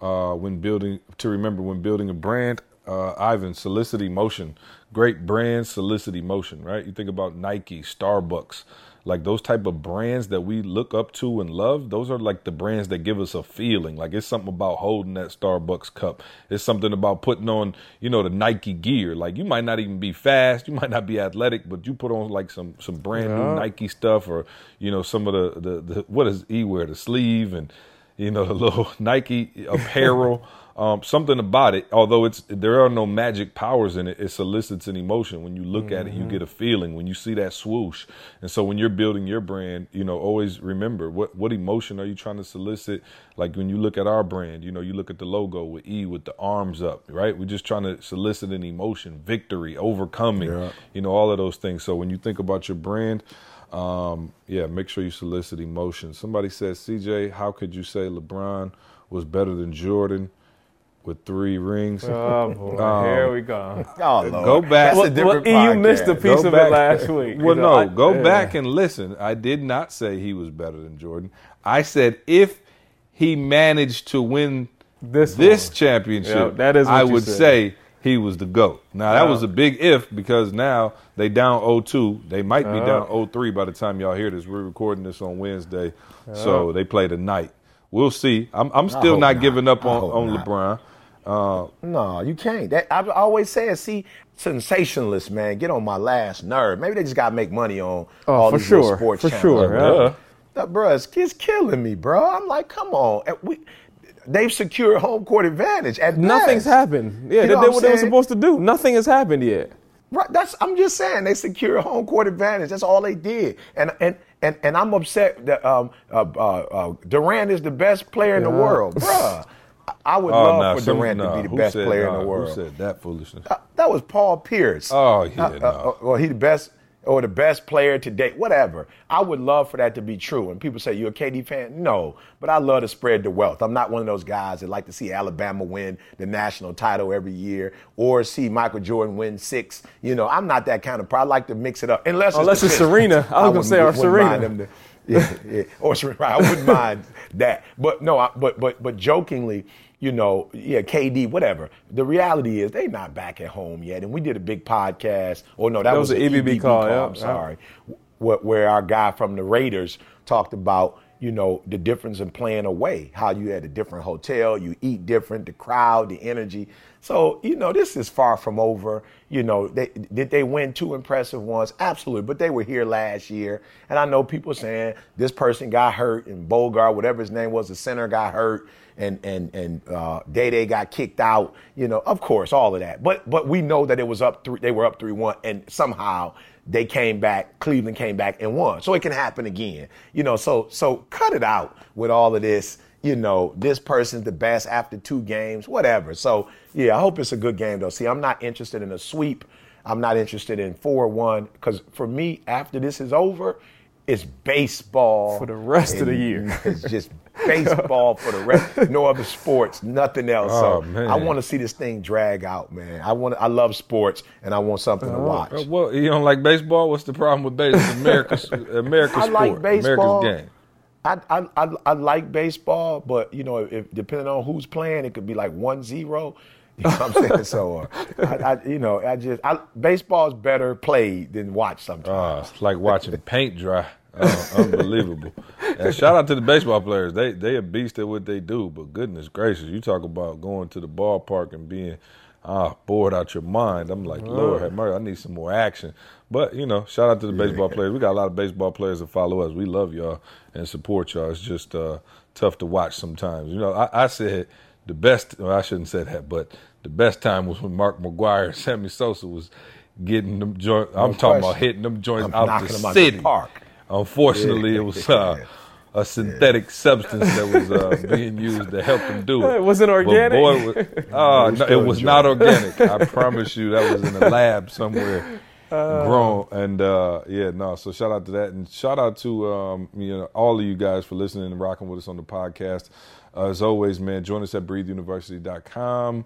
uh, when building to remember when building a brand uh, Ivan, solicit emotion. Great brands solicit emotion, right? You think about Nike, Starbucks, like those type of brands that we look up to and love. Those are like the brands that give us a feeling. Like it's something about holding that Starbucks cup. It's something about putting on, you know, the Nike gear. Like you might not even be fast, you might not be athletic, but you put on like some some brand new Nike stuff, or you know, some of the the, the what does E wear the sleeve and you know the little Nike apparel. Um, something about it, although it's there are no magic powers in it, it solicits an emotion. When you look at it, you get a feeling. When you see that swoosh, and so when you're building your brand, you know, always remember what what emotion are you trying to solicit. Like when you look at our brand, you know, you look at the logo with E with the arms up, right? We're just trying to solicit an emotion, victory, overcoming, Yeah. you know, all of those things. So when you think about your brand, um, yeah, make sure you solicit emotion. Somebody says, CJ, how could you say LeBron was better than Jordan with three rings? Oh boy, Um, here we go. Oh, Lord. Go back. That's a different well, you missed a piece Go of back- it last week. Well, You know, no, I- go yeah. back and listen. I did not say he was better than Jordan. I said if he managed to win This this one. championship, Yeah, that is what I would said. say he was the GOAT. Now, that Yeah. was a big if because now they down 0-2. They might be Yeah. down 0-3 by the time y'all hear this. We're recording this on Wednesday, so they play tonight. We'll see. I'm, I'm still not, not. giving up I on, hope on not. LeBron. Uh, No, you can't. That, I've always said, see, sensationalists, man, get on my last nerve. Maybe they just got to make money on Oh, all for these sure, sports for channels. sure, bro. yeah. That, bro, it's, it's killing me, bro. I'm like, come on. And We, they've secured home court advantage. At Nothing's best. happened. Yeah, You they did what what they were supposed to do. Nothing has happened yet. Right, that's I'm just saying they secure home court advantage. That's all they did, and and and and I'm upset that um uh, uh, uh, Durant is the best player in the world, bruh. I- would oh, love nah, for some- Durant nah, to be the best said- player nah, in the world. Who said that foolishness? Uh, that was Paul Pierce. Oh, yeah, Uh, no. uh, well, he the best or the best player to date, whatever. I would love for that to be true. And people say, you're a KD fan? No, but I love to spread the wealth. I'm not one of those guys that like to see Alabama win the national title every year or see Michael Jordan win six. You know, I'm not that kind of. Pro. I like to mix it up. Unless it's, Unless it's Serena. I was gonna say our Serena. to- yeah, yeah. Or Serena. I wouldn't mind that. But no, I, but but but jokingly, you know, yeah, KD, whatever. The reality is they not back at home yet. And we did a big podcast. Oh no, that, That was an an EBB call, yeah. I'm sorry. Where, where our guy from the Raiders talked about, you know, the difference in playing away, how you had a different hotel, you eat different, the crowd, the energy. So, you know, this is far from over. You know, they, did they win two impressive ones? Absolutely. But they were here last year. And I know people saying this person got hurt and Bogart, whatever his name was, the center got hurt and and and uh, Day Day got kicked out. You know, of course, all of that. But but we know that it was up three. They were up three one, and somehow they came back. Cleveland came back and won. So it can happen again. You know, so so cut it out with all of this. You know, this person's the best after two games, whatever. So yeah, I hope it's a good game though. See, I'm not interested in a sweep. I'm not interested in four one because for me, after this is over. It's baseball For the rest of the year. It's just baseball for the rest. No other sports, nothing else. Oh, so man. I want to see this thing drag out, man. I want. I love sports, and I want something to watch. Uh, Well, you don't like baseball? What's the problem with baseball? America's America's I sport, like baseball. America's game. I, I, I, I like baseball, but you know, if depending on who's playing, it could be like one zero. You know what I'm saying? So, uh, I, I, you know, I just I, baseball's better played than watched Uh, sometimes. it's like watching paint dry. Uh, unbelievable. And shout out to the baseball players. They they a beast at what they do. But goodness gracious, you talk about going to the ballpark and being ah bored out your mind. I'm like, Lord have mercy, I need some more action. But you know, shout out to the baseball players. We got a lot of baseball players that follow us. We love y'all and support y'all. It's just uh, tough to watch sometimes. You know, I, I said the best. Well, I shouldn't say that, but the best time was when Mark McGwire and Sammy Sosa was getting them joints. I'm talking about hitting them joints I'm out the them out the city. park. Unfortunately, it was uh, a synthetic substance that was uh, being used to help them do it. It wasn't organic? boy, was- uh, no, it was not organic. I promise you, that was in a lab somewhere, grown. And uh, yeah, no. So shout out to that, and shout out to um, you know all of you guys for listening and rocking with us on the podcast. Uh, as always, man, join us at breatheuniversity.com.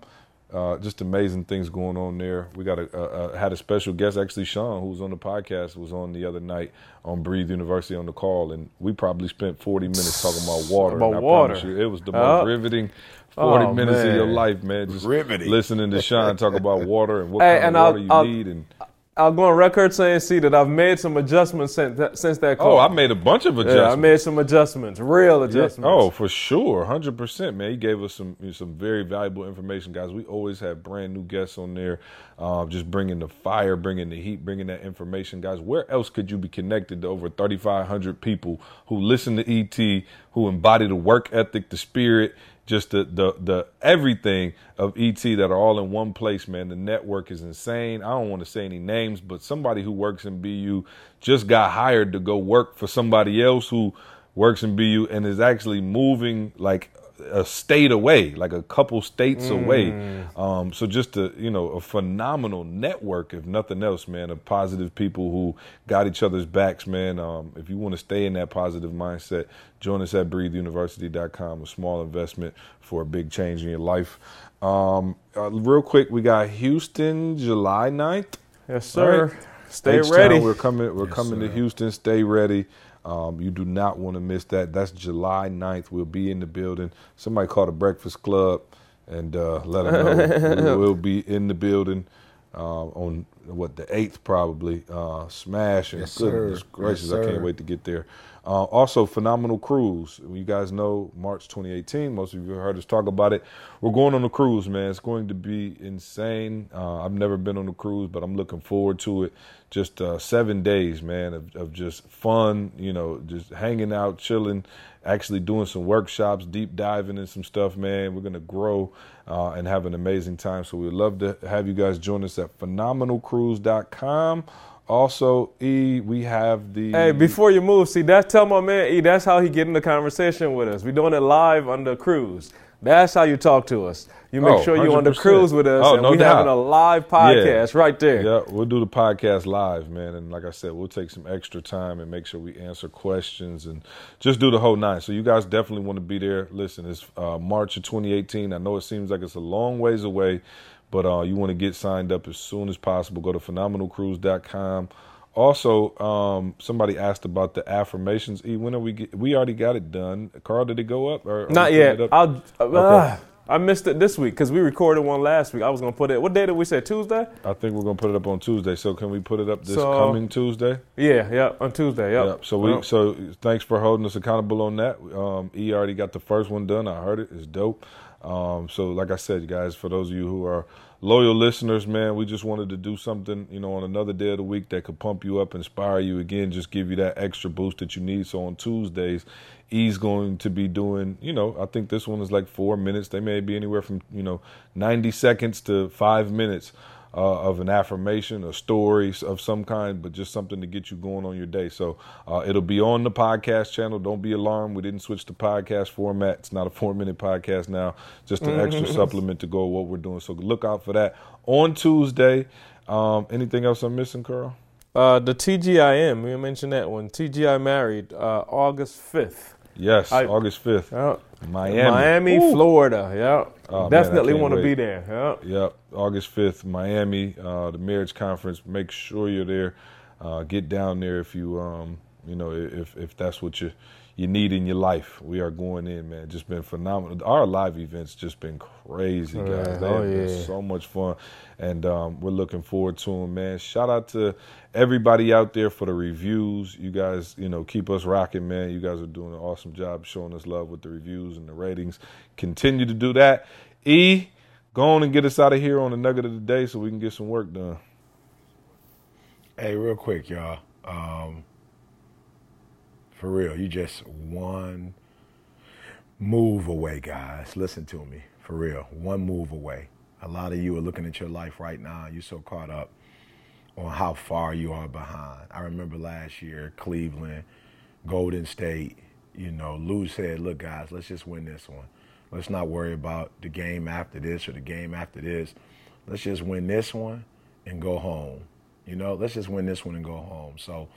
Uh, just amazing things going on there. We got a, a, a had a special guest, actually Sean, who was on the podcast, was on the other night on Breathe University on the call, and we probably spent 40 minutes talking about water. About water. you, it was the most riveting 40 oh, minutes of your life, man. Just Riveting. listening to Sean talk about water and what Hey, kind and of I'll- water you I'll- need. And I'll go on record saying, see, that I've made some adjustments since that, since that call. oh, I made a bunch of adjustments. Yeah, I made some adjustments, real Yeah. adjustments. Oh, for sure, hundred percent, man. He gave us some some very valuable information, guys. We always have brand new guests on there, uh, just bringing the fire, bringing the heat, bringing that information, guys. Where else could you be connected to over thirty five hundred people who listen to ET, who embody the work ethic, the spirit, just the the the everything of ET that are all in one place, man. The network is insane. I don't want to say any names, but somebody who works in BU just got hired to go work for somebody else who works in BU and is actually moving like a state away, like a couple states away. Um, so just a you know a phenomenal network, if nothing else, man, of positive people who got each other's backs, man. Um, if you want to stay in that positive mindset, join us at breatheuniversity.com. A small investment for a big change in your life. Um, uh, real quick, we got Houston, July 9th. yes, sir. Right. Stay H-Town, ready. We're coming. We're coming to Houston. Stay ready. Um, you do not want to miss that. That's July 9th. We'll be in the building. Somebody call the Breakfast Club and uh, let them know we will be in the building uh, on what the eighth probably. Uh, smash and Yes, sir. goodness Yes, gracious, I can't wait to get there. Uh, also, phenomenal cruise. You guys know March 2018. Most of you heard us talk about it. We're going on a cruise, man. It's going to be insane. Uh, I've never been on a cruise, but I'm looking forward to it. Just uh, seven days, man, of, of just fun. You know, just hanging out, chilling, actually doing some workshops, deep diving in some stuff, man. We're gonna grow uh, and have an amazing time. So we'd love to have you guys join us at phenomenalcruise.com. Also, E, we have the Hey, before you move, see, that's tell my man E. That's how he get in the conversation with us. we doing it live on the cruise. That's how you talk to us. You make Oh, sure you on the 100%. cruise with us, Oh, and no we doubt. having a live podcast right there. Yeah, we'll do the podcast live, man. And like I said, we'll take some extra time and make sure we answer questions and just do the whole nine. So you guys definitely want to be there. Listen, it's uh, March of 2018. I know it seems like it's a long ways away, but uh, you want to get signed up as soon as possible. Go to phenomenalcruise.com. Also, um, somebody asked about the affirmations. E, when are we? Get, we already got it done. Carl, did it go up? Or we Not yet. I'll. Uh, I missed it this week because we recorded one last week. I was gonna put it. What day did we say? Tuesday? I think we're gonna put it up on Tuesday. So can we put it up this So- coming Tuesday? Yeah, yeah, on Tuesday. Yep. Yep. So we Yep. so thanks for holding us accountable on that. Um, e already got the first one done. I heard it. It's dope. Um, so like I said, guys, for those of you who are loyal listeners, man, we just wanted to do something, you know, on another day of the week that could pump you up, inspire you again, just give you that extra boost that you need. So on Tuesdays, E's going to be doing, you know, I think this one is like four minutes. They may be anywhere from, you know, 90 seconds to five minutes uh, of an affirmation, a story of some kind, but just something to get you going on your day. So uh, it'll be on the podcast channel. Don't be alarmed. We didn't switch the podcast format. It's not a four minute podcast now, just an extra supplement to go with what we're doing. So look out for that on Tuesday. Um, anything else I'm missing, Carl? Uh, the TGIM. We mentioned that one. TGI married uh, August fifth. Yes, I- August 5th. Yeah. Miami. Miami, Ooh. Florida. Yeah. Oh, Definitely want to be there. Yeah. Yep, August 5th, Miami, uh, the marriage conference. Make sure you're there. Uh, get down there if you, um, you know, if if that's what you you need in your life. We are going in, man. Just been phenomenal. Our live events just been crazy, guys. Yeah, They oh, have been so much fun, and um, we're looking forward to them, man. Shout out to everybody out there for the reviews. You guys, you know, keep us rocking, man. You guys are doing an awesome job showing us love with the reviews and the ratings. Continue to do that. E, go on and get us out of here on the nugget of the day so we can get some work done. Hey, real quick, y'all. Um, for real, you just one move away, guys. Listen to me. For real, one move away. A lot of you are looking at your life right now. You're so caught up on how far you are behind. I remember last year, Cleveland, Golden State, you know, Lue said, look, guys, let's just win this one. Let's not worry about the game after this or the game after this. Let's just win this one and go home. You know, let's just win this one and go home. So,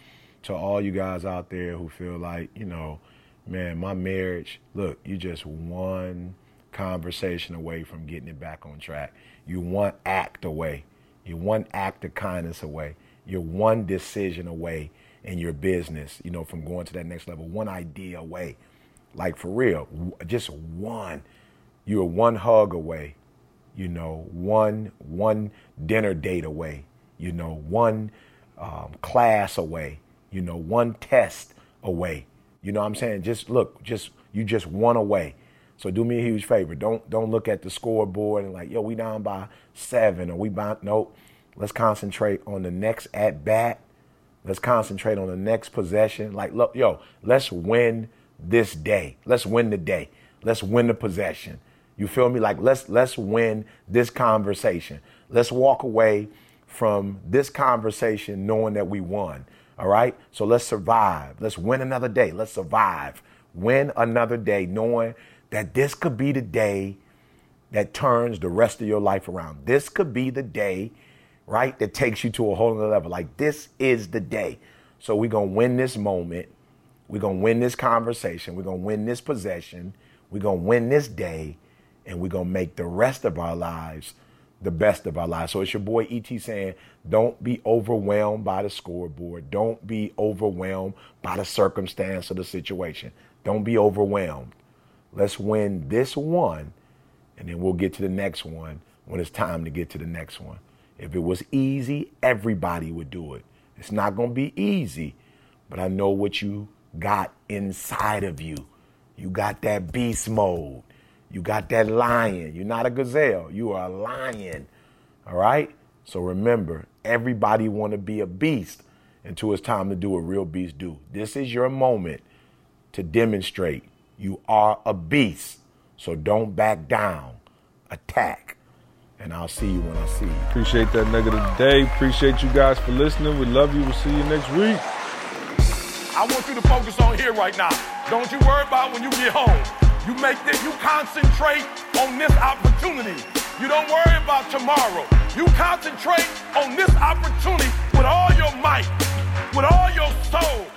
to all you guys out there who feel like, you know, man, my marriage, look, you just one conversation away from getting it back on track. You're one act away. You're one act of kindness away. You're one decision away in your business, you know, from going to that next level. One idea away. Like for real, just one. You're one hug away, you know, one one dinner date away, you know, one um, class away, you know, one test away. You know what I'm saying? Just look, just you just one away. So do me a huge favor. Don't don't look at the scoreboard and like, yo, we down by seven or we by nope. Let's concentrate on the next at bat. Let's concentrate on the next possession. Like, look, yo, let's win this day. Let's win the day. Let's win the possession. You feel me? Like let's let's win this conversation. Let's walk away from this conversation knowing that we won. All right? So let's survive. Let's win another day. Let's survive. Win another day knowing that this could be the day that turns the rest of your life around. This could be the day, right, that takes you to a whole other level. Like this is the day. So we're going to win this moment. We're going to win this conversation. We're going to win this possession. We're going to win this day. And we're going to make the rest of our lives the best of our lives. So it's your boy ET saying, don't be overwhelmed by the scoreboard. Don't be overwhelmed by the circumstance of the situation. Don't be overwhelmed. Let's win this one, and then we'll get to the next one when it's time to get to the next one. If it was easy, everybody would do it. It's not going to be easy, but I know what you got inside of you. You got that beast mode. You got that lion. You're not a gazelle. You are a lion. All right? So remember, everybody want to be a beast until it's time to do what real beasts do. This is your moment to demonstrate you are a beast. So don't back down. Attack. And I'll see you when I see you. Appreciate that nugget of the day. Appreciate you guys for listening. We love you. We'll see you next week. I want you to focus on here right now. Don't you worry about when you get home. You make this, you concentrate on this opportunity. You don't worry about tomorrow. You concentrate on this opportunity with all your might, with all your soul.